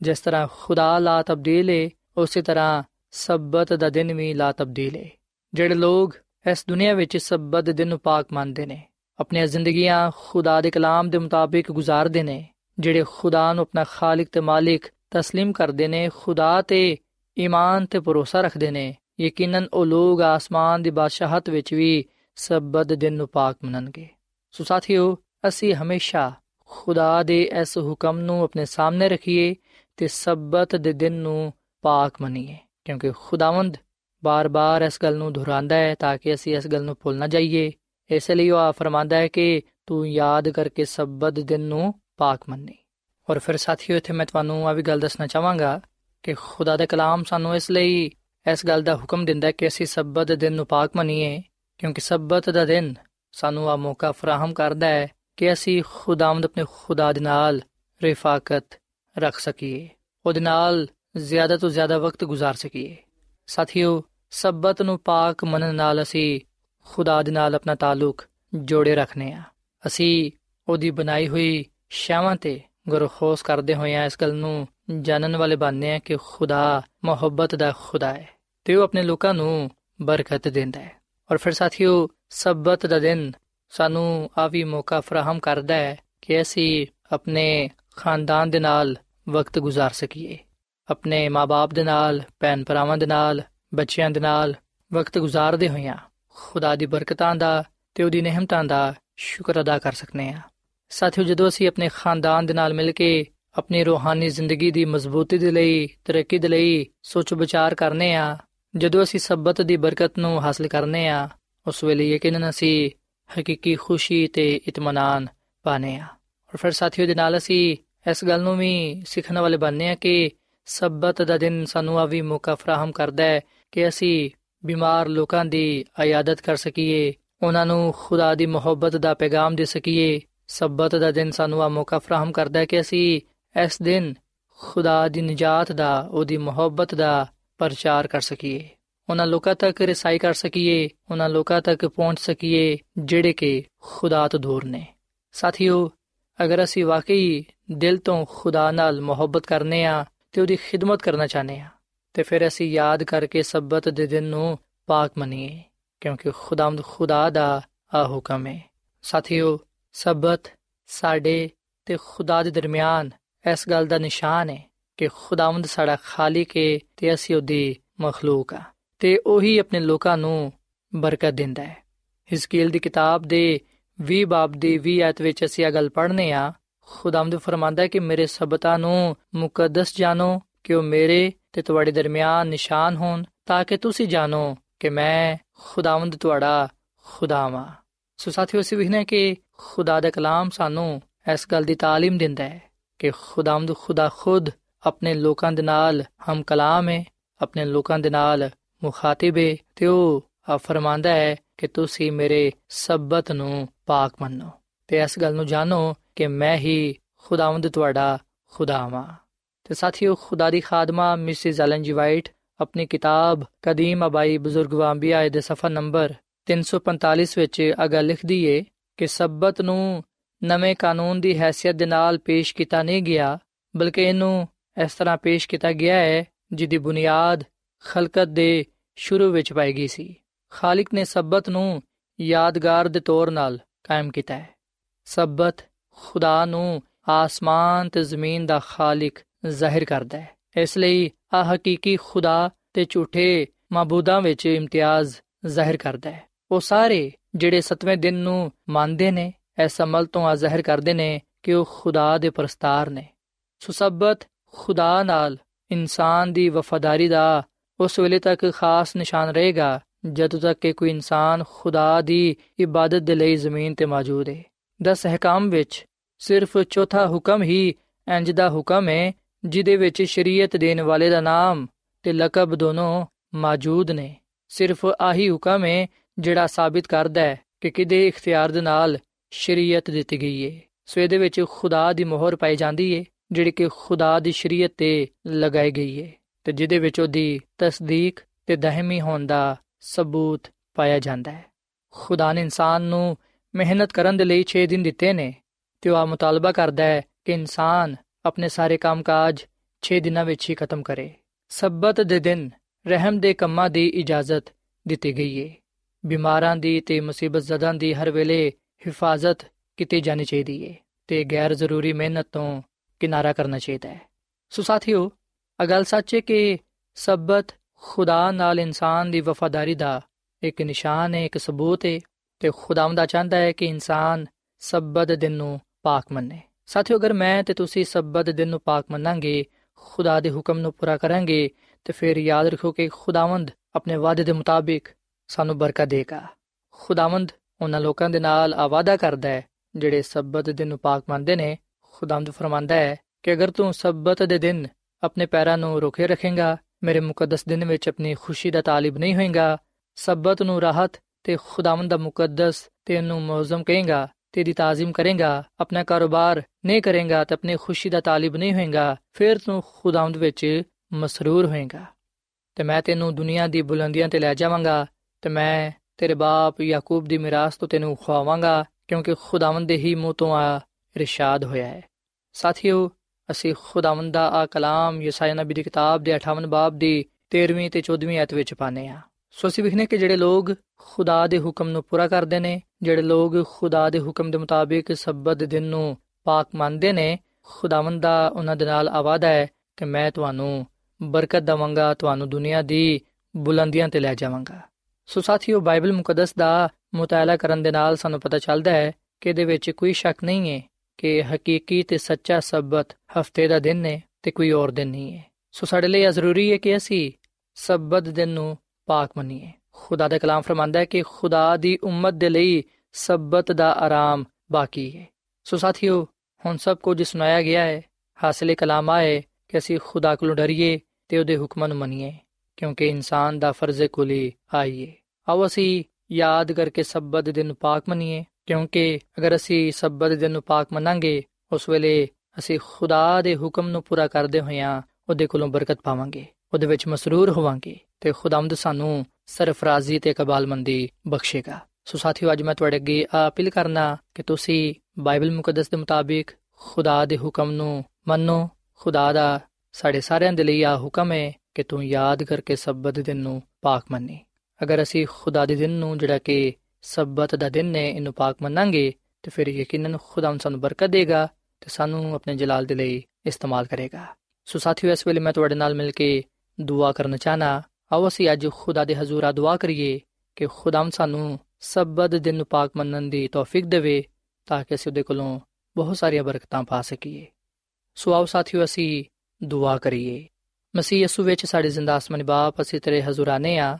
ਜਿਸ ਤਰ੍ਹਾਂ ਖੁਦਾ ਲਾ ਤਬਦੀਲ ਹੈ ਉਸੇ ਤਰ੍ਹਾਂ ਸਬਤ ਦਾ ਦਿਨ ਵੀ ਲਾ ਤਬਦੀਲ ਹੈ ਜਿਹੜੇ ਲੋਗ ਇਸ ਦੁਨੀਆ ਵਿੱਚ ਸਬਤ ਦੇ ਦਿਨ ਨੂੰ ਪਾਕ ਮੰਨਦੇ ਨੇ ਆਪਣੀਆਂ ਜ਼ਿੰਦਗੀਆਂ ਖੁਦਾ ਦੇ ਕਲਾਮ ਦੇ ਮੁਤਾਬਿਕ ਗੁਜ਼ਾਰਦੇ ਨੇ ਜਿਹੜੇ ਖੁਦਾ ਨੂੰ ਆਪਣਾ ਖਾਲਕ ਤੇ ਮਾਲਿਕ تسلیم ਕਰਦੇ ਨੇ ਖੁਦਾ ਤੇ ਈਮਾਨ ਤੇ ਭਰੋਸਾ ਰੱਖਦੇ ਨੇ ਯਕੀਨਨ ਉਹ ਲੋਗ ਆਸਮਾਨ ਦੀ ਬਾਦਸ਼ਾਹਤ ਵਿੱਚ ਵੀ ਸਬਤ ਦਿਨ ਨੂੰ ਪਾਕ ਮੰਨਣਗੇ। ਸੋ ਸਾਥੀਓ, ਅਸੀਂ ਹਮੇਸ਼ਾ ਖੁਦਾ ਦੇ ਇਸ ਹੁਕਮ ਨੂੰ ਆਪਣੇ ਸਾਹਮਣੇ ਰੱਖੀਏ ਤੇ ਸਬਤ ਦੇ ਦਿਨ ਨੂੰ ਪਾਕ ਮੰਨੀਏ, ਕਿਉਂਕਿ ਖੁਦਾਵੰਦ ਬਾਰ-ਬਾਰ ਇਸ ਗੱਲ ਨੂੰ ਦੁਹਰਾਉਂਦਾ ਹੈ ਤਾਂ ਕਿ ਅਸੀਂ ਇਸ ਗੱਲ ਨੂੰ ਭੁੱਲ ਨਾ ਜਾਈਏ। ਇਸ ਲਈ ਉਹ ਆ ਫਰਮਾਂਦਾ ਹੈ ਕਿ ਤੂੰ ਯਾਦ ਕਰਕੇ ਸਬਤ ਦਿਨ ਨੂੰ ਪਾਕ ਮੰਨੀ। ਔਰ ਫਿਰ ਸਾਥੀਓ, ਇੱਥੇ ਮੈਂ ਤੁਹਾਨੂੰ ਆ ਵੀ ਗੱਲ ਦੱਸਣਾ ਚਾਹਾਂਗਾ ਕਿ ਖੁਦਾ ਦਾ ਕਲਾਮ ਸਾਨੂੰ ਇਸ ਲਈ ਇਸ ਗੱਲ ਦਾ ਹੁਕਮ ਦਿੰਦਾ ਹੈ ਕਿ ਅਸੀਂ ਸਬਤ ਦੇ ਦਿਨ ਨੂੰ ਪਾਕ ਮੰਨੀਏ। ਕਿਉਂਕਿ ਸਬਤ ਦਾ ਦਿਨ ਸਾਨੂੰ ਆ ਮੌਕਾ ਫਰਾਹਮ ਕਰਦਾ ਹੈ ਕਿ ਅਸੀਂ ਖੁਦਾਵੰਦ ਆਪਣੇ ਖੁਦਾ ਦੇ ਨਾਲ ਰਿਫਾਕਤ ਰੱਖ ਸਕੀਏ, ਉਹਦੇ ਨਾਲ ਜ਼ਿਆਦਾ ਤੋਂ ਜ਼ਿਆਦਾ ਵਕਤ ਗੁਜ਼ਾਰ ਸਕੀਏ। ਸਾਥੀਓ, ਸਬਤ ਨੂੰ ਪਾਕ ਮੰਨਣ ਨਾਲ ਅਸੀਂ ਖੁਦਾ ਦੇ ਨਾਲ ਆਪਣਾ ਤਾਲੁਕ ਜੋੜੇ ਰੱਖਨੇ ਆ ਅਸੀਂ ਉਹਦੀ ਬਣਾਈ ਹੋਈ ਸ਼ਾਵਾਂ ਤੇ ਗੁਰਖੋਸ ਕਰਦੇ ਹੋਏ ਆ ਇਸ ਗੱਲ ਨੂੰ ਜਾਣਨ ਵਾਲੇ ਬਣਨੇ ਆ ਕਿ ਖੁਦਾ ਮੁਹੱਬਤ ਦਾ ਖੁਦਾ ਹੈ ਤੇ ਉਹ ਆਪਣੇ ਲੋਕਾਂ ਨੂੰ ਬਰਕਤ ਦਿੰਦਾ ਹੈ। ਔਰ ਫਿਰ ਸਾਥੀਓ, ਸਬਤ ਦਾ ਦਿਨ ਸਾਨੂੰ ਆ ਵੀ ਮੌਕਾ ਫਰਾਹਮ ਕਰਦਾ ਹੈ ਕਿ ਅਸੀਂ ਆਪਣੇ ਖਾਨਦਾਨ ਦੇ ਨਾਲ ਵਕਤ ਗੁਜ਼ਾਰ ਸਕੀਏ। ਆਪਣੇ ਮਾਪੇ ਦੇ ਨਾਲ ਭੈਣ ਭਰਾਵਾਂ ਦੇ ਨਾਲ, ਬੱਚਿਆਂ ਦੇ ਨਾਲ ਵਕਤ ਗੁਜ਼ਾਰਦੇ ਹੋਈਆਂ ਖੁਦਾ ਦੀ ਬਰਕਤਾਂ ਦਾ ਤੇ ਉਹਦੀ ਨਿਹਮਤਾਂ ਦਾ ਸ਼ੁਕਰ ਅਦਾ ਕਰ ਸਕਨੇ ਆ ਸਾਥੀਓ, ਜਦੋਂ ਅਸੀਂ ਆਪਣੇ ਖਾਨਦਾਨ ਦੇ ਨਾਲ ਮਿਲ ਕੇ ਆਪਣੀ ਰੂਹਾਨੀ ਜ਼ਿੰਦਗੀ ਦੀ ਮਜ਼ਬੂਤੀ ਦੇ ਲਈ, ਤਰੱਕੀ ਦੇ ਲਈ ਸੋਚ ਵਿਚਾਰ ਕਰਨੇ ਆ ਜਦੋਂ ਅਸੀਂ ਸਬਤ ਦੀ ਬਰਕਤ ਨੂੰ ਹਾਸਲ ਕਰਨੇ ਆ, ਉਸ ਵੇਲੇ ਯਕੀਨਨ ਅਸੀਂ ਹਕੀਕੀ ਖੁਸ਼ੀ ਤੇ ਇਤਮਾਨਾਨ ਪਾਣੇ ਆ। ਔਰ ਫਿਰ ਸਾਥੀਓ ਦੇ ਨਾਲ ਅਸੀਂ ਇਸ ਗੱਲ ਨੂੰ ਵੀ ਸਿੱਖਣ ਵਾਲੇ ਬਣਨੇ ਆ ਕਿ ਸਬਤ ਦਾ ਦਿਨ ਸਾਨੂੰ ਆ ਵੀ ਮੌਕਾ ਫਰਾਹਮ ਕਰਦਾ ਹੈ ਕਿ ਅਸੀਂ ਬਿਮਾਰ ਲੋਕਾਂ ਦੀ ਇਆਦਤ ਕਰ ਸਕੀਏ, ਉਹਨਾਂ ਨੂੰ ਖੁਦਾ ਦੀ ਮੁਹੱਬਤ ਦਾ ਪੈਗਾਮ ਦੇ ਸਕੀਏ। ਸਬਤ ਦਾ ਦਿਨ ਸਾਨੂੰ ਆ ਮੌਕਾ ਫਰਾਹਮ ਕਰਦਾ ਹੈ ਕਿ ਅਸੀਂ ਇਸ ਦਿਨ ਖੁਦਾ ਦੀ ਨਜਾਤ ਦਾ, ਉਹਦੀ ਮੁਹੱਬਤ ਦਾ ਪ੍ਰਚਾਰ ਕਰ ਸਕੀਏ। ਉਹਨਾਂ ਲੋਕਾਂ ਤੱਕ ਰਸਾਈ ਕਰ ਸਕੀਏ, ਉਹਨਾਂ ਲੋਕਾਂ ਤੱਕ ਪਹੁੰਚ ਸਕੀਏ, ਜਿਹੜੇ ਕਿ ਖੁਦਾ ਤੋਂ ਦੂਰ ਨੇ। ਸਾਥੀਓ, ਅਗਰ ਅਸੀਂ ਵਾਕਈ ਦਿਲ ਤੋਂ ਖੁਦਾ ਨਾਲ ਮੁਹੱਬਤ ਕਰਨੇ ਆ ਤੇ ਉਹਦੀ ਖਿਦਮਤ ਕਰਨਾ ਚਾਹਨੇ ਆ, ਤੇ ਫਿਰ ਅਸੀਂ ਯਾਦ ਕਰਕੇ ਸਬਤ ਦੇ ਦਿਨ ਨੂੰ ਪਾਕ ਮੰਨੀਏ, ਕਿਉਂਕਿ ਖੁਦਾਮਦ ਖੁਦਾ ਦਾ ਆ ਹੁਕਮ ਹੈ। ਸਾਥੀਓ, ਸਬਤ ਸਾਡੇ ਤੇ ਖੁਦਾ ਦੇ ਦਰਮਿਆਨ ਇਸ ਗੱਲ ਦਾ ਨਿਸ਼ਾਨ ਹੈ ਕਿ ਖੁਦਾਵੰਦ ਸਾਡਾ ਖਾਲਿਕ ਹੈ ਤੇ ਅਸੀਂ ਉਹਦੀ ਮਖਲੂਕ ਆ। ਤੇ ਉਹੀ ਆਪਣੇ ਲੋਕਾਂ ਨੂੰ ਬਰਕਤ ਦਿੰਦਾ ਹੈ। ਹਿਸਕੀਲ ਦੀ ਕਿਤਾਬ ਦੇ 20 ਬਾਬ ਦੀ 20 ਆਇਤ ਵਿੱਚ ਅਸੀਂ ਇਹ ਗੱਲ ਪੜ੍ਹਨੇ ਆ। ਖੁਦਾਵੰਦ ਫਰਮਾਂਦਾ ਹੈ ਕਿ ਮੇਰੇ ਸਬਤਾਂ ਨੂੰ ਮੁਕੱਦਸ ਜਾਣੋ ਕਿ ਉਹ ਮੇਰੇ ਤੇ ਤੁਹਾਡੇ ਦਰਮਿਆਨ ਨਿਸ਼ਾਨ ਹੋਣ ਤਾਂ ਕਿ ਤੁਸੀਂ ਜਾਣੋ ਕਿ ਮੈਂ ਖੁਦਾਵੰਦ ਤੁਹਾਡਾ ਖੁਦਾ ਵਾਂ। ਸੋ ਸਾਥੀਓ, ਅਸੀਂ ਵਿਖਨੇ ਕਿ ਖੁਦਾ ਦਾ ਕਲਾਮ ਸਾਨੂੰ ਇਸ ਗੱਲ ਦੀ ਤਾਲੀਮ ਦਿੰਦਾ ਹੈ ਕਿ ਖੁਦਾਵੰਦ ਖੁਦਾ ਖੁਦ ਆਪਣੇ ਲੋਕਾਂ ਦੇ ਨਾਲ ਹਮ ਕਲਾਮ ਹੈ, ਆਪਣੇ ਲੋਕਾਂ ਦੇ ਨਾਲ ਮੁਖਾਤਿਬ ਹੈ ਤੇ ਉਹ ਆ ਫਰਮਾਂਦਾ ਹੈ ਕਿ ਤੁਸੀਂ ਮੇਰੇ ਸਬਤ ਨੂੰ ਪਾਕ ਮੰਨੋ। ਤੇ ਇਸ ਗੱਲ ਨੂੰ ਜਾਣੋ ਕਿ ਮੈਂ ਹੀ ਖੁਦਾਵੰਦ ਤੁਹਾਡਾ ਖੁਦਾ ਹਾਂ ਤੇ ਸਾਥੀਓ, ਖੁਦਾ ਦੀ ਖਾਦਮਾ ਮਿਸਿਸ ਐਲਨ ਜੀ ਵਾਈਟ ਆਪਣੀ ਕਿਤਾਬ ਕਦੀਮ ਅਬਾਈ ਬਜ਼ੁਰਗ ਵਾਂਬੀਆ ਦੇ ਸਫਾ ਨੰਬਰ 345 ਵਿੱਚ ਅਗਾ ਲਿਖਦੀ ਏ ਕਿ ਸਬਤ ਨੂੰ ਨਵੇਂ ਕਾਨੂੰਨ ਦੀ ਹیثیت ਦੇ ਨਾਲ ਪੇਸ਼ ਕੀਤਾ ਨਹੀਂ ਗਿਆ, ਬਲਕਿ ਇਹਨੂੰ ਇਸ ਤਰ੍ਹਾਂ ਪੇਸ਼ ਕੀਤਾ ਗਿਆ ਹੈ, ਜਿਹਦੀ ਬੁਨਿਆਦ ਖਲਕਤ ਦੇ ਸ਼ੁਰੂ ਵਿੱਚ ਪਾਈ ਗਈ ਸੀ। ਖਾਲਿਕ ਨੇ ਸਬਤ ਨੂੰ ਯਾਦਗਾਰ ਦੇ ਤੌਰ 'ਤੇ ਕਾਇਮ ਕੀਤਾ ਹੈ। ਸਬਤ ਖੁਦਾ ਨੂੰ ਆਸਮਾਨ ਤੇ ਜ਼ਮੀਨ ਦਾ ਖਾਲਿਕ ਜ਼ਾਹਿਰ ਕਰਦਾ ਹੈ। ਇਸ ਲਈ ਆ ਹਕੀਕੀ ਖੁਦਾ ਤੇ ਝੂਠੇ ਮਾਬੂਦਾਂ ਵਿੱਚ ਇਮਤਿਆਜ਼ ਜ਼ਾਹਿਰ ਕਰਦਾ ਹੈ। ਉਹ ਸਾਰੇ ਜਿਹੜੇ ਸਤਵੇਂ ਦਿਨ ਨੂੰ ਮੰਨਦੇ ਨੇ, ਇਸ ਅਮਲ ਤੋਂ ਆ ਜ਼ਾਹਿਰ ਕਰਦੇ ਨੇ ਕਿ ਉਹ ਖੁਦਾ ਦੇ ਪ੍ਰਸਤਾਰ ਨੇ। ਸੋ ਸਬਤ ਖੁਦਾ ਨਾਲ ਇਨਸਾਨ ਦੀ ਵਫਾਦਾਰੀ ਦਾ ਉਸ ਵੇਲੇ ਤੱਕ ਖਾਸ ਨਿਸ਼ਾਨ ਰਹੇਗਾ, ਜਦੋਂ ਤੱਕ ਕਿ ਕੋਈ ਇਨਸਾਨ ਖੁਦਾ ਦੀ ਇਬਾਦਤ ਦੇ ਲਈ ਜ਼ਮੀਨ ਤੇ ਮੌਜੂਦ ਹੈ ਦਸ ਹਕਾਮ ਵਿੱਚ ਸਿਰਫ ਚੌਥਾ ਹੁਕਮ ਹੀ ਇੰਜ ਦਾ ਹੁਕਮ ਹੈ ਜਿਹਦੇ ਵਿੱਚ ਸ਼ਰੀਅਤ ਦੇਣ ਵਾਲੇ ਦਾ ਨਾਮ ਤੇ ਲਕਬ ਦੋਨੋਂ ਮੌਜੂਦ ਨੇ। ਸਿਰਫ ਆਹੀ ਹੁਕਮ ਹੈ ਜਿਹੜਾ ਸਾਬਿਤ ਕਰਦਾ ਹੈ ਕਿ ਕਿਦੇ ਇਖਤਿਆਰ ਦੇ ਨਾਲ ਸ਼ਰੀਅਤ ਦਿੱਤੀ ਗਈ ਹੈ ਸੋ ਇਹਦੇ ਵਿੱਚ ਖੁਦਾ ਦੀ ਮੋਹਰ ਪਾਈ ਜਾਂਦੀ ਹੈ ਜਿਹੜੀ ਕਿ ਖੁਦਾ ਦੀ ਸ਼ਰੀਅਤ ਤੇ ਲਗਾਈ ਗਈ ਹੈ ਤੇ ਜਿਹਦੇ ਵਿੱਚ ਉਹਦੀ ਤਸਦੀਕ ਤੇ ਦਹਮੀ ਹੋਣ ਦਾ ਸਬੂਤ ਪਾਇਆ ਜਾਂਦਾ ਹੈ। ਖੁਦਾ ਨੇ ਇਨਸਾਨ ਨੂੰ ਮਿਹਨਤ ਕਰਨ ਦੇ ਲਈ 6 ਦਿਨ ਦਿੱਤੇ ਨੇ ਤੇ ਉਹ ਆ ਮੁਤਾਲਬਾ ਕਰਦਾ ਹੈ ਕਿ ਇਨਸਾਨ ਆਪਣੇ ਸਾਰੇ ਕੰਮਕਾਜ 6 ਦਿਨਾਂ ਵਿੱਚ ਹੀ ਖਤਮ ਕਰੇ। ਸਬਤ ਦੇ ਦਿਨ ਰਹਿਮ ਦੇ ਕੰਮਾਂ ਦੀ ਇਜਾਜ਼ਤ ਦਿੱਤੀ ਗਈ ਹੈ ਬਿਮਾਰਾਂ ਦੀ ਤੇ ਮੁਸੀਬਤ ਜ਼ਦਾਂ ਦੀ ਹਰ ਵੇਲੇ ਹਿਫਾਜ਼ਤ ਕੀਤੀ ਜਾਣੀ ਚਾਹੀਦੀ ਹੈ ਤੇ ਗੈਰ ਜ਼ਰੂਰੀ ਮਿਹਨਤ ਤੋਂ ਕਿਨਾਰਾ ਕਰਨਾ ਚਾਹੀਦਾ ਹੈ। ਸੋ ਸਾਥੀਓ ਅਗਲ ਸੱਚ ਹੈ ਕਿ ਸਬਤ ਖੁਦਾ ਨਾਲ ਇਨਸਾਨ ਦੀ ਵਫਾਦਾਰੀ ਦਾ ਇੱਕ ਨਿਸ਼ਾਨ ਹੈ, ਇੱਕ ਸਬੂਤ ਹੈ ਤੇ ਖੁਦਾਵੰਦਾ ਚਾਹੁੰਦਾ ਹੈ ਕਿ ਇਨਸਾਨ ਸਬਤ ਦਿਨ ਨੂੰ ਪਾਕ ਮੰਨੇ। ਸਾਥੀਓ, ਅਗਰ ਮੈਂ ਤੇ ਤੁਸੀਂ ਸਬਤ ਦਿਨ ਨੂੰ ਪਾਕ ਮੰਨਾਂਗੇ, ਖੁਦਾ ਦੇ ਹੁਕਮ ਨੂੰ ਪੂਰਾ ਕਰਾਂਗੇ, ਤੇ ਫਿਰ ਯਾਦ ਰੱਖੋ ਕਿ ਖੁਦਾਵੰਦ ਆਪਣੇ ਵਾਅਦੇ ਦੇ ਮੁਤਾਬਿਕ ਸਾਨੂੰ ਬਰਕਤ ਦੇਗਾ। ਖੁਦਾਵੰਦ ਉਹਨਾਂ ਲੋਕਾਂ ਦੇ ਨਾਲ ਆਵਾਦਾ ਕਰਦਾ ਹੈ, ਜਿਹੜੇ ਸਬਤ ਦਿਨ ਨੂੰ ਪਾਕ ਮੰਨਦੇ ਨੇ ਖੁਦਾਮਦ ਫਰਮਾਂਦਾ ਹੈ ਕਿ ਅਗਰ ਤੂੰ ਸਬਤ ਦੇ ਦਿਨ ਆਪਣੇ ਪੈਰਾਂ ਨੂੰ ਰੋਕੇ ਰੱਖੇਗਾ, ਮੇਰੇ ਮੁਕੱਦਸ ਦਿਨ ਵਿੱਚ ਆਪਣੀ ਖੁਸ਼ੀ ਦਾ ਤਾਲਿਬ ਨਹੀਂ ਹੋਏਗਾ, ਸਬਤ ਨੂੰ ਰਾਹਤ ਤੇ ਖੁਦਾਵੰਦ ਦਾ ਮੁਕੱਦਸ ਤੈਨੂੰ ਮੌਜ਼ਮ ਕਹੇਗਾ, ਤੇਰੀ ਤਾਜ਼ੀਮ ਕਰੇਗਾ, ਆਪਣਾ ਕਾਰੋਬਾਰ ਨਹੀਂ ਕਰੇਗਾ ਤੇ ਆਪਣੀ ਖੁਸ਼ੀ ਦਾ ਤਾਲਿਬ ਨਹੀਂ ਹੋਏਗਾ, ਫਿਰ ਤੂੰ ਖੁਦਾਵੰਦ ਵਿੱਚ ਮਸਰੂਰ ਹੋਏਗਾ। ਤੇ ਮੈਂ ਤੈਨੂੰ ਦੁਨੀਆ ਦੀ ਬੁਲੰਦੀਆਂ ਤੇ ਲੈ ਜਾਵਾਂਗਾ, ਤੇ ਮੈਂ ਤੇਰੇ ਬਾਪ ਯਾਕੂਬ ਦੀ ਮਿਰਾਸ ਤੋਂ ਤੈਨੂੰ ਖਵਾਵਾਂਗਾ ਕਿਉਂਕਿ ਖੁਦਾਵੰਦ ਦੇ ਹੀ ਮੂੰਹ ਤੋਂ ਆ ਇਰਸ਼ਾਦ ਹੋਇਆ ਹੈ। ਸਾਥੀਓ, ਅਸੀਂ ਖੁਦਾਵੰਦ ਦਾ ਆ ਕਲਾਮ ਯਸਾਇਆ ਨਬੀ ਦੀ ਕਿਤਾਬ ਦੇ 58 ਬਾਬ ਦੀ 13ਵੀਂ ਤੇ 14ਵੀਂ ਆਇਤ ਵਿੱਚ ਪਾਨੇ ਆ ਸੋ ਅਸੀਂ ਵਿਖਨੇ ਕਿ ਜਿਹੜੇ ਲੋਕ ਖੁਦਾ ਦੇ ਹੁਕਮ ਨੂੰ ਪੂਰਾ ਕਰਦੇ ਨੇ, ਜਿਹੜੇ ਲੋਕ ਖੁਦਾ ਦੇ ਹੁਕਮ ਦੇ ਮੁਤਾਬਿਕ ਸਬਤ ਦਿਨ ਨੂੰ ਪਾਕ ਮੰਨਦੇ ਨੇ, ਖੁਦਾਵੰਦ ਦਾ ਉਹਨਾਂ ਦੇ ਨਾਲ ਆਵਾਦਾ ਹੈ ਕਿ ਮੈਂ ਤੁਹਾਨੂੰ ਬਰਕਤ ਦਵਾਂਗਾ, ਤੁਹਾਨੂੰ ਦੁਨੀਆ ਦੀ ਬੁਲੰਦੀਆਂ ਤੇ ਲੈ ਜਾਵਾਂਗਾ। ਸੋ ਸਾਥੀਓ, ਬਾਈਬਲ ਮੁਕੱਦਸ ਦਾ ਮੁਤਾਲਾ ਕਰਨ ਦੇ ਨਾਲ ਸਾਨੂੰ ਪਤਾ ਚੱਲਦਾ ਹੈ ਕਿ ਇਹਦੇ ਵਿੱਚ ਕੋਈ ਸ਼ੱਕ ਨਹੀਂ ਹੈ ਕਿ ਹਕੀਕੀ ਤੇ ਸੱਚਾ ਸਬਤ ਹਫ਼ਤੇ ਦਾ ਦਿਨ ਹੈ ਤੇ ਕੋਈ ਹੋਰ ਦਿਨ ਨਹੀਂ ਹੈ ਸੋ ਸਾਡੇ ਲਈ ਇਹ ਜ਼ਰੂਰੀ ਹੈ ਕਿ ਅਸੀਂ ਸਬਤ ਦਿਨ ਨੂੰ ਪਾਕ ਮੰਨੀਏ। ਖੁਦਾ ਦਾ ਕਲਾਮ ਫਰਮਾਂਦਾ ਹੈ ਕਿ ਖੁਦਾ ਦੀ ਉਮਤ ਦੇ ਲਈ ਸਬਤ ਦਾ ਆਰਾਮ ਬਾਕੀ ਹੈ ਸੋ ਸਾਥੀਓ, ਹੁਣ ਸਭ ਕੁਝ ਸੁਣਾਇਆ ਗਿਆ ਹੈ ਹਾਸਲੇ ਕਲਾਮ ਆਏ ਕਿ ਅਸੀਂ ਖੁਦਾ ਕੋਲੋਂ ਡਰੀਏ ਤੇ ਉਹਦੇ ਹੁਕਮਾਂ ਨੂੰ ਮੰਨੀਏ, ਕਿਉਂਕਿ ਇਨਸਾਨ ਦਾ ਫਰਜ਼ ਕੁਲੀ ਆਈਏ ਆਓ ਅਸੀਂ ਯਾਦ ਕਰਕੇ ਸਬਤ ਦਿਨ ਨੂੰ ਪਾਕ ਮੰਨੀਏ। ਕਿਉਂਕਿ ਅਗਰ ਅਸੀਂ ਸਬਤ ਦਿਨ ਨੂੰ ਪਾਕ ਮੰਨਾਂਗੇ, ਉਸ ਵੇਲੇ ਅਸੀਂ ਖੁਦਾ ਦੇ ਹੁਕਮ ਨੂੰ ਪੂਰਾ ਕਰਦੇ ਹੋਇਆਂ ਉਹਦੇ ਕੋਲੋਂ ਬਰਕਤ ਪਾਵਾਂਗੇ, ਉਹਦੇ ਵਿੱਚ ਮਸਰੂਰ ਹੋਵਾਂਗੇ ਤੇ ਖੁਦਾਵੰਦ ਸਾਨੂੰ ਸਰਫਰਾਜ਼ੀ ਤੇ ਕਬਾਲਮੰਦੀ ਬਖਸ਼ੇਗਾ। ਸੋ ਸਾਥੀਓ, ਅੱਜ ਮੈਂ ਤੁਹਾਡੇ ਅੱਗੇ ਅਪੀਲ ਕਰਨਾ ਕਿ ਤੁਸੀਂ ਬਾਈਬਲ ਮੁਕੱਦਸ ਦੇ ਮੁਤਾਬਿਕ ਖੁਦਾ ਦੇ ਹੁਕਮ ਨੂੰ ਮੰਨੋ, ਖੁਦਾ ਦਾ ਸਾਡੇ ਸਾਰਿਆਂ ਦੇ ਲਈ ਆ ਹੁਕਮ ਹੈ ਕਿ ਤੂੰ ਯਾਦ ਕਰਕੇ ਸਬਤ ਦਿਨ ਨੂੰ ਪਾਕ ਮੰਨੀ। ਅਗਰ ਅਸੀਂ ਖੁਦਾ ਦੇ ਦਿਨ ਨੂੰ ਜਿਹੜਾ ਕਿ ਸਬਤ ਦਾ ਦਿਨ ਹੈ ਇਹਨੂੰ ਪਾਕ ਮੰਨਾਂਗੇ, ਤੇ ਫਿਰ ਯਕੀਨਨ ਖੁਦਾ ਸਾਨੂੰ ਬਰਕਤ ਦੇਗਾ ਤੇ ਸਾਨੂੰ ਆਪਣੇ ਜਲਾਲ ਦੇ ਲਈ ਇਸਤੇਮਾਲ ਕਰੇਗਾ। ਸੋ ਸਾਥੀਓ, ਇਸ ਵੇਲੇ ਮੈਂ ਤੁਹਾਡੇ ਨਾਲ ਮਿਲ ਕੇ ਦੁਆ ਕਰਨਾ ਚਾਹਨਾ, ਆਓ ਅਸੀਂ ਅੱਜ ਖੁਦਾ ਦੇ ਹਜ਼ੂਰ ਦੁਆ ਕਰੀਏ ਕਿ ਖੁਦਾਮ ਸਾਨੂੰ ਸਬਤ ਦਿਨ ਨੂੰ ਪਾਕ ਮੰਨਣ ਦੀ ਤੌਫੀਕ ਦੇਵੇ ਤਾਂ ਕਿ ਅਸੀਂ ਉਹਦੇ ਕੋਲੋਂ ਬਹੁਤ ਸਾਰੀਆਂ ਬਰਕਤਾਂ ਪਾ ਸਕੀਏ। ਸੋ ਆਓ ਸਾਥੀਓ, ਅਸੀਂ ਦੁਆ ਕਰੀਏ। ਮਸੀਹ ਯਸੂ ਵਿੱਚ ਸਾਡੇ ਜ਼ਿੰਦਾ ਅਸਮਾਨੀ ਬਾਪ, ਅਸੀਂ ਤੇਰੇ ਹਜ਼ੂਰਾਨੇ ਆ।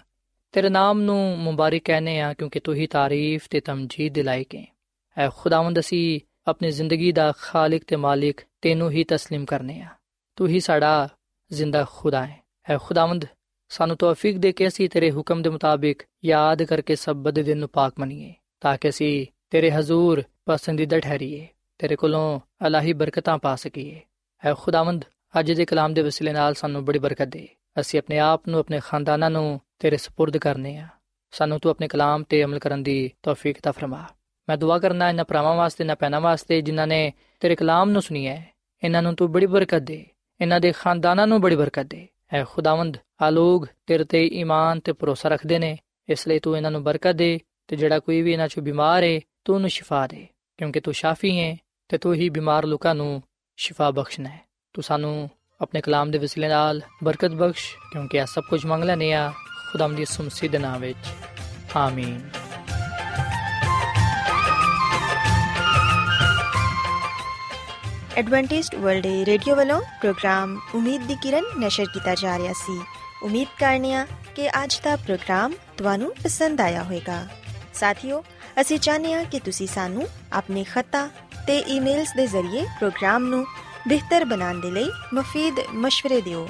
ਤੇਰੇ ਨਾਮ ਨੂੰ ਮੁਬਾਰਕ ਕਹਨੇ ਆ ਕਿਉਂਕਿ ਤੂੰ ਹੀ ਤਾਰੀਫ ਤੇ ਤਮਜੀਦ ਦਿਲਾਈ ਕੇ ਐ ਖੁਦਾਵੰਦ ਅਸੀਂ ਆਪਣੀ ਜ਼ਿੰਦਗੀ ਦਾ ਖਾਲਕ ਤੇ ਮਾਲਿਕ ਤੈਨੂੰ ਹੀ تسلیم ਕਰਨੇ ਆ ਤੂੰ ਹੀ ਸਾਡਾ ਜ਼ਿੰਦਾ ਖੁਦਾ ਹੈ ਐ ਖੁਦਾਵੰਦ ਸਾਨੂੰ ਤੌਫੀਕ ਦੇ ਕੇ ਅਸੀਂ ਤੇਰੇ ਹੁਕਮ ਦੇ ਮੁਤਾਬਿਕ ਯਾਦ ਕਰਕੇ ਸਬਤ ਦੇ ਦਿਨ ਨੂੰ ਪਾਕ ਮੰਨੀਏ ਤਾਂ ਕਿ ਅਸੀਂ ਤੇਰੇ ਹਜ਼ੂਰ ਪਸੰਦੀਦਾ ਠਹਿਰੀਏ ਤੇਰੇ ਕੋਲੋਂ ਅਲਾਹੀ ਬਰਕਤਾਂ ਪਾ ਸਕੀਏ ਐ ਖੁਦਾਵੰਦ ਅੱਜ ਦੇ ਕਲਾਮ ਦੇ ਵਸਿਲੇ ਨਾਲ ਸਾਨੂੰ ਬੜੀ ਬਰਕਤ ਦੇ ਅਸੀਂ ਆਪਣੇ ਆਪ ਨੂੰ ਆਪਣੇ ਖਾਨਦਾਨਾਂ ਨੂੰ ਤੇਰੇ سپرد ਕਰਨੇ ਆ ਸਾਨੂੰ ਤੂੰ ਆਪਣੇ ਕਲਾਮ ਤੇ ਅਮਲ ਕਰਨ ਦੀ ਤੌਫੀਕ ਤਾ ਫਰਮਾ ਮੈਂ ਦੁਆ ਕਰਨਾ ਇਹਨਾਂ ਭਰਾਵਾਂ ਵਾਸਤੇ ਨਾ ਪੈਣਾ ਵਾਸਤੇ ਜਿਨ੍ਹਾਂ ਨੇ ਤੇਰੇ ਕਲਾਮ ਨੂੰ ਸੁਣੀ ਹੈ ਇਹਨਾਂ ਨੂੰ ਤੂੰ ਬੜੀ ਬਰਕਤ ਦੇ ਇਹਨਾਂ ਦੇ ਖਾਨਦਾਨਾਂ ਨੂੰ ਬੜੀ ਬਰਕਤ ਦੇ ਐ ਖੁਦਾਵੰਦ ਆ ਲੋਗ ਤੇਰੇ ਤੇ ਈਮਾਨ ਤੇ ਭਰੋਸਾ ਰੱਖਦੇ ਨੇ ਇਸ ਲਈ ਤੂੰ ਇਹਨਾਂ ਨੂੰ ਬਰਕਤ ਦੇ ਤੇ ਜਿਹੜਾ ਕੋਈ ਵੀ ਇਹਨਾਂ ਚੋਂ ਬਿਮਾਰ ਹੈ ਤੂੰ ਉਹਨੂੰ ਸ਼ਿਫਾ ਦੇ ਕਿਉਂਕਿ ਤੂੰ ਸ਼ਾਫੀ ਹੈ ਤੇ ਤੂੰ ਹੀ ਬਿਮਾਰ ਲੋਕਾਂ ਨੂੰ ਸ਼ਿਫਾ ਬਖਸ਼ਣਾ ਹੈ ਤੂੰ ਸਾਨੂੰ ਆਪਣੇ ਕਲਾਮ ਦੇ ਵਸਿਲੇ ਨਾਲ ਬਰਕਤ ਬਖਸ਼ ਕਿਉਂਕਿ ਆ ਸਭ ਕੁਝ ਮੰਗ ਲੈਨੇ ਆ ਖੁਦਾਮ ਦੀ ਸੁਮਸੀ ਦੇ ਨਾਮ ਵਿੱਚ। ਆਮੀਨ। ਐਡਵੈਂਟਿਸਟ ਵਰਲਡ ਰੇਡੀਓ ਵੱਲੋਂ ਪ੍ਰੋਗਰਾਮ ਉਮੀਦ ਦੀ ਕਿਰਨ ਨਿਸ਼ਰ ਕੀਤਾ ਜਾ ਰਿਹਾ ਸੀ। ਉਮੀਦ ਕਰਨੀਆ ਕਿ ਅੱਜ ਦਾ ਪ੍ਰੋਗਰਾਮ ਤੁਹਾਨੂੰ ਪਸੰਦ ਆਇਆ ਹੋਵੇਗਾ। ਸਾਥੀਓ, ਅਸੀਂ ਚਾਹਨੀਆ ਕਿ ਤੁਸੀਂ ਸਾਨੂੰ ਆਪਣੇ ਖਤਾ ਤੇ ਈਮੇਲਸ ਦੇ ਜ਼ਰੀਏ ਪ੍ਰੋਗਰਾਮ ਨੂੰ ਬਿਹਤਰ ਬਣਾਉਣ ਦੇ ਲਈ ਮਫੀਦ مشਵਰੇ ਦਿਓ।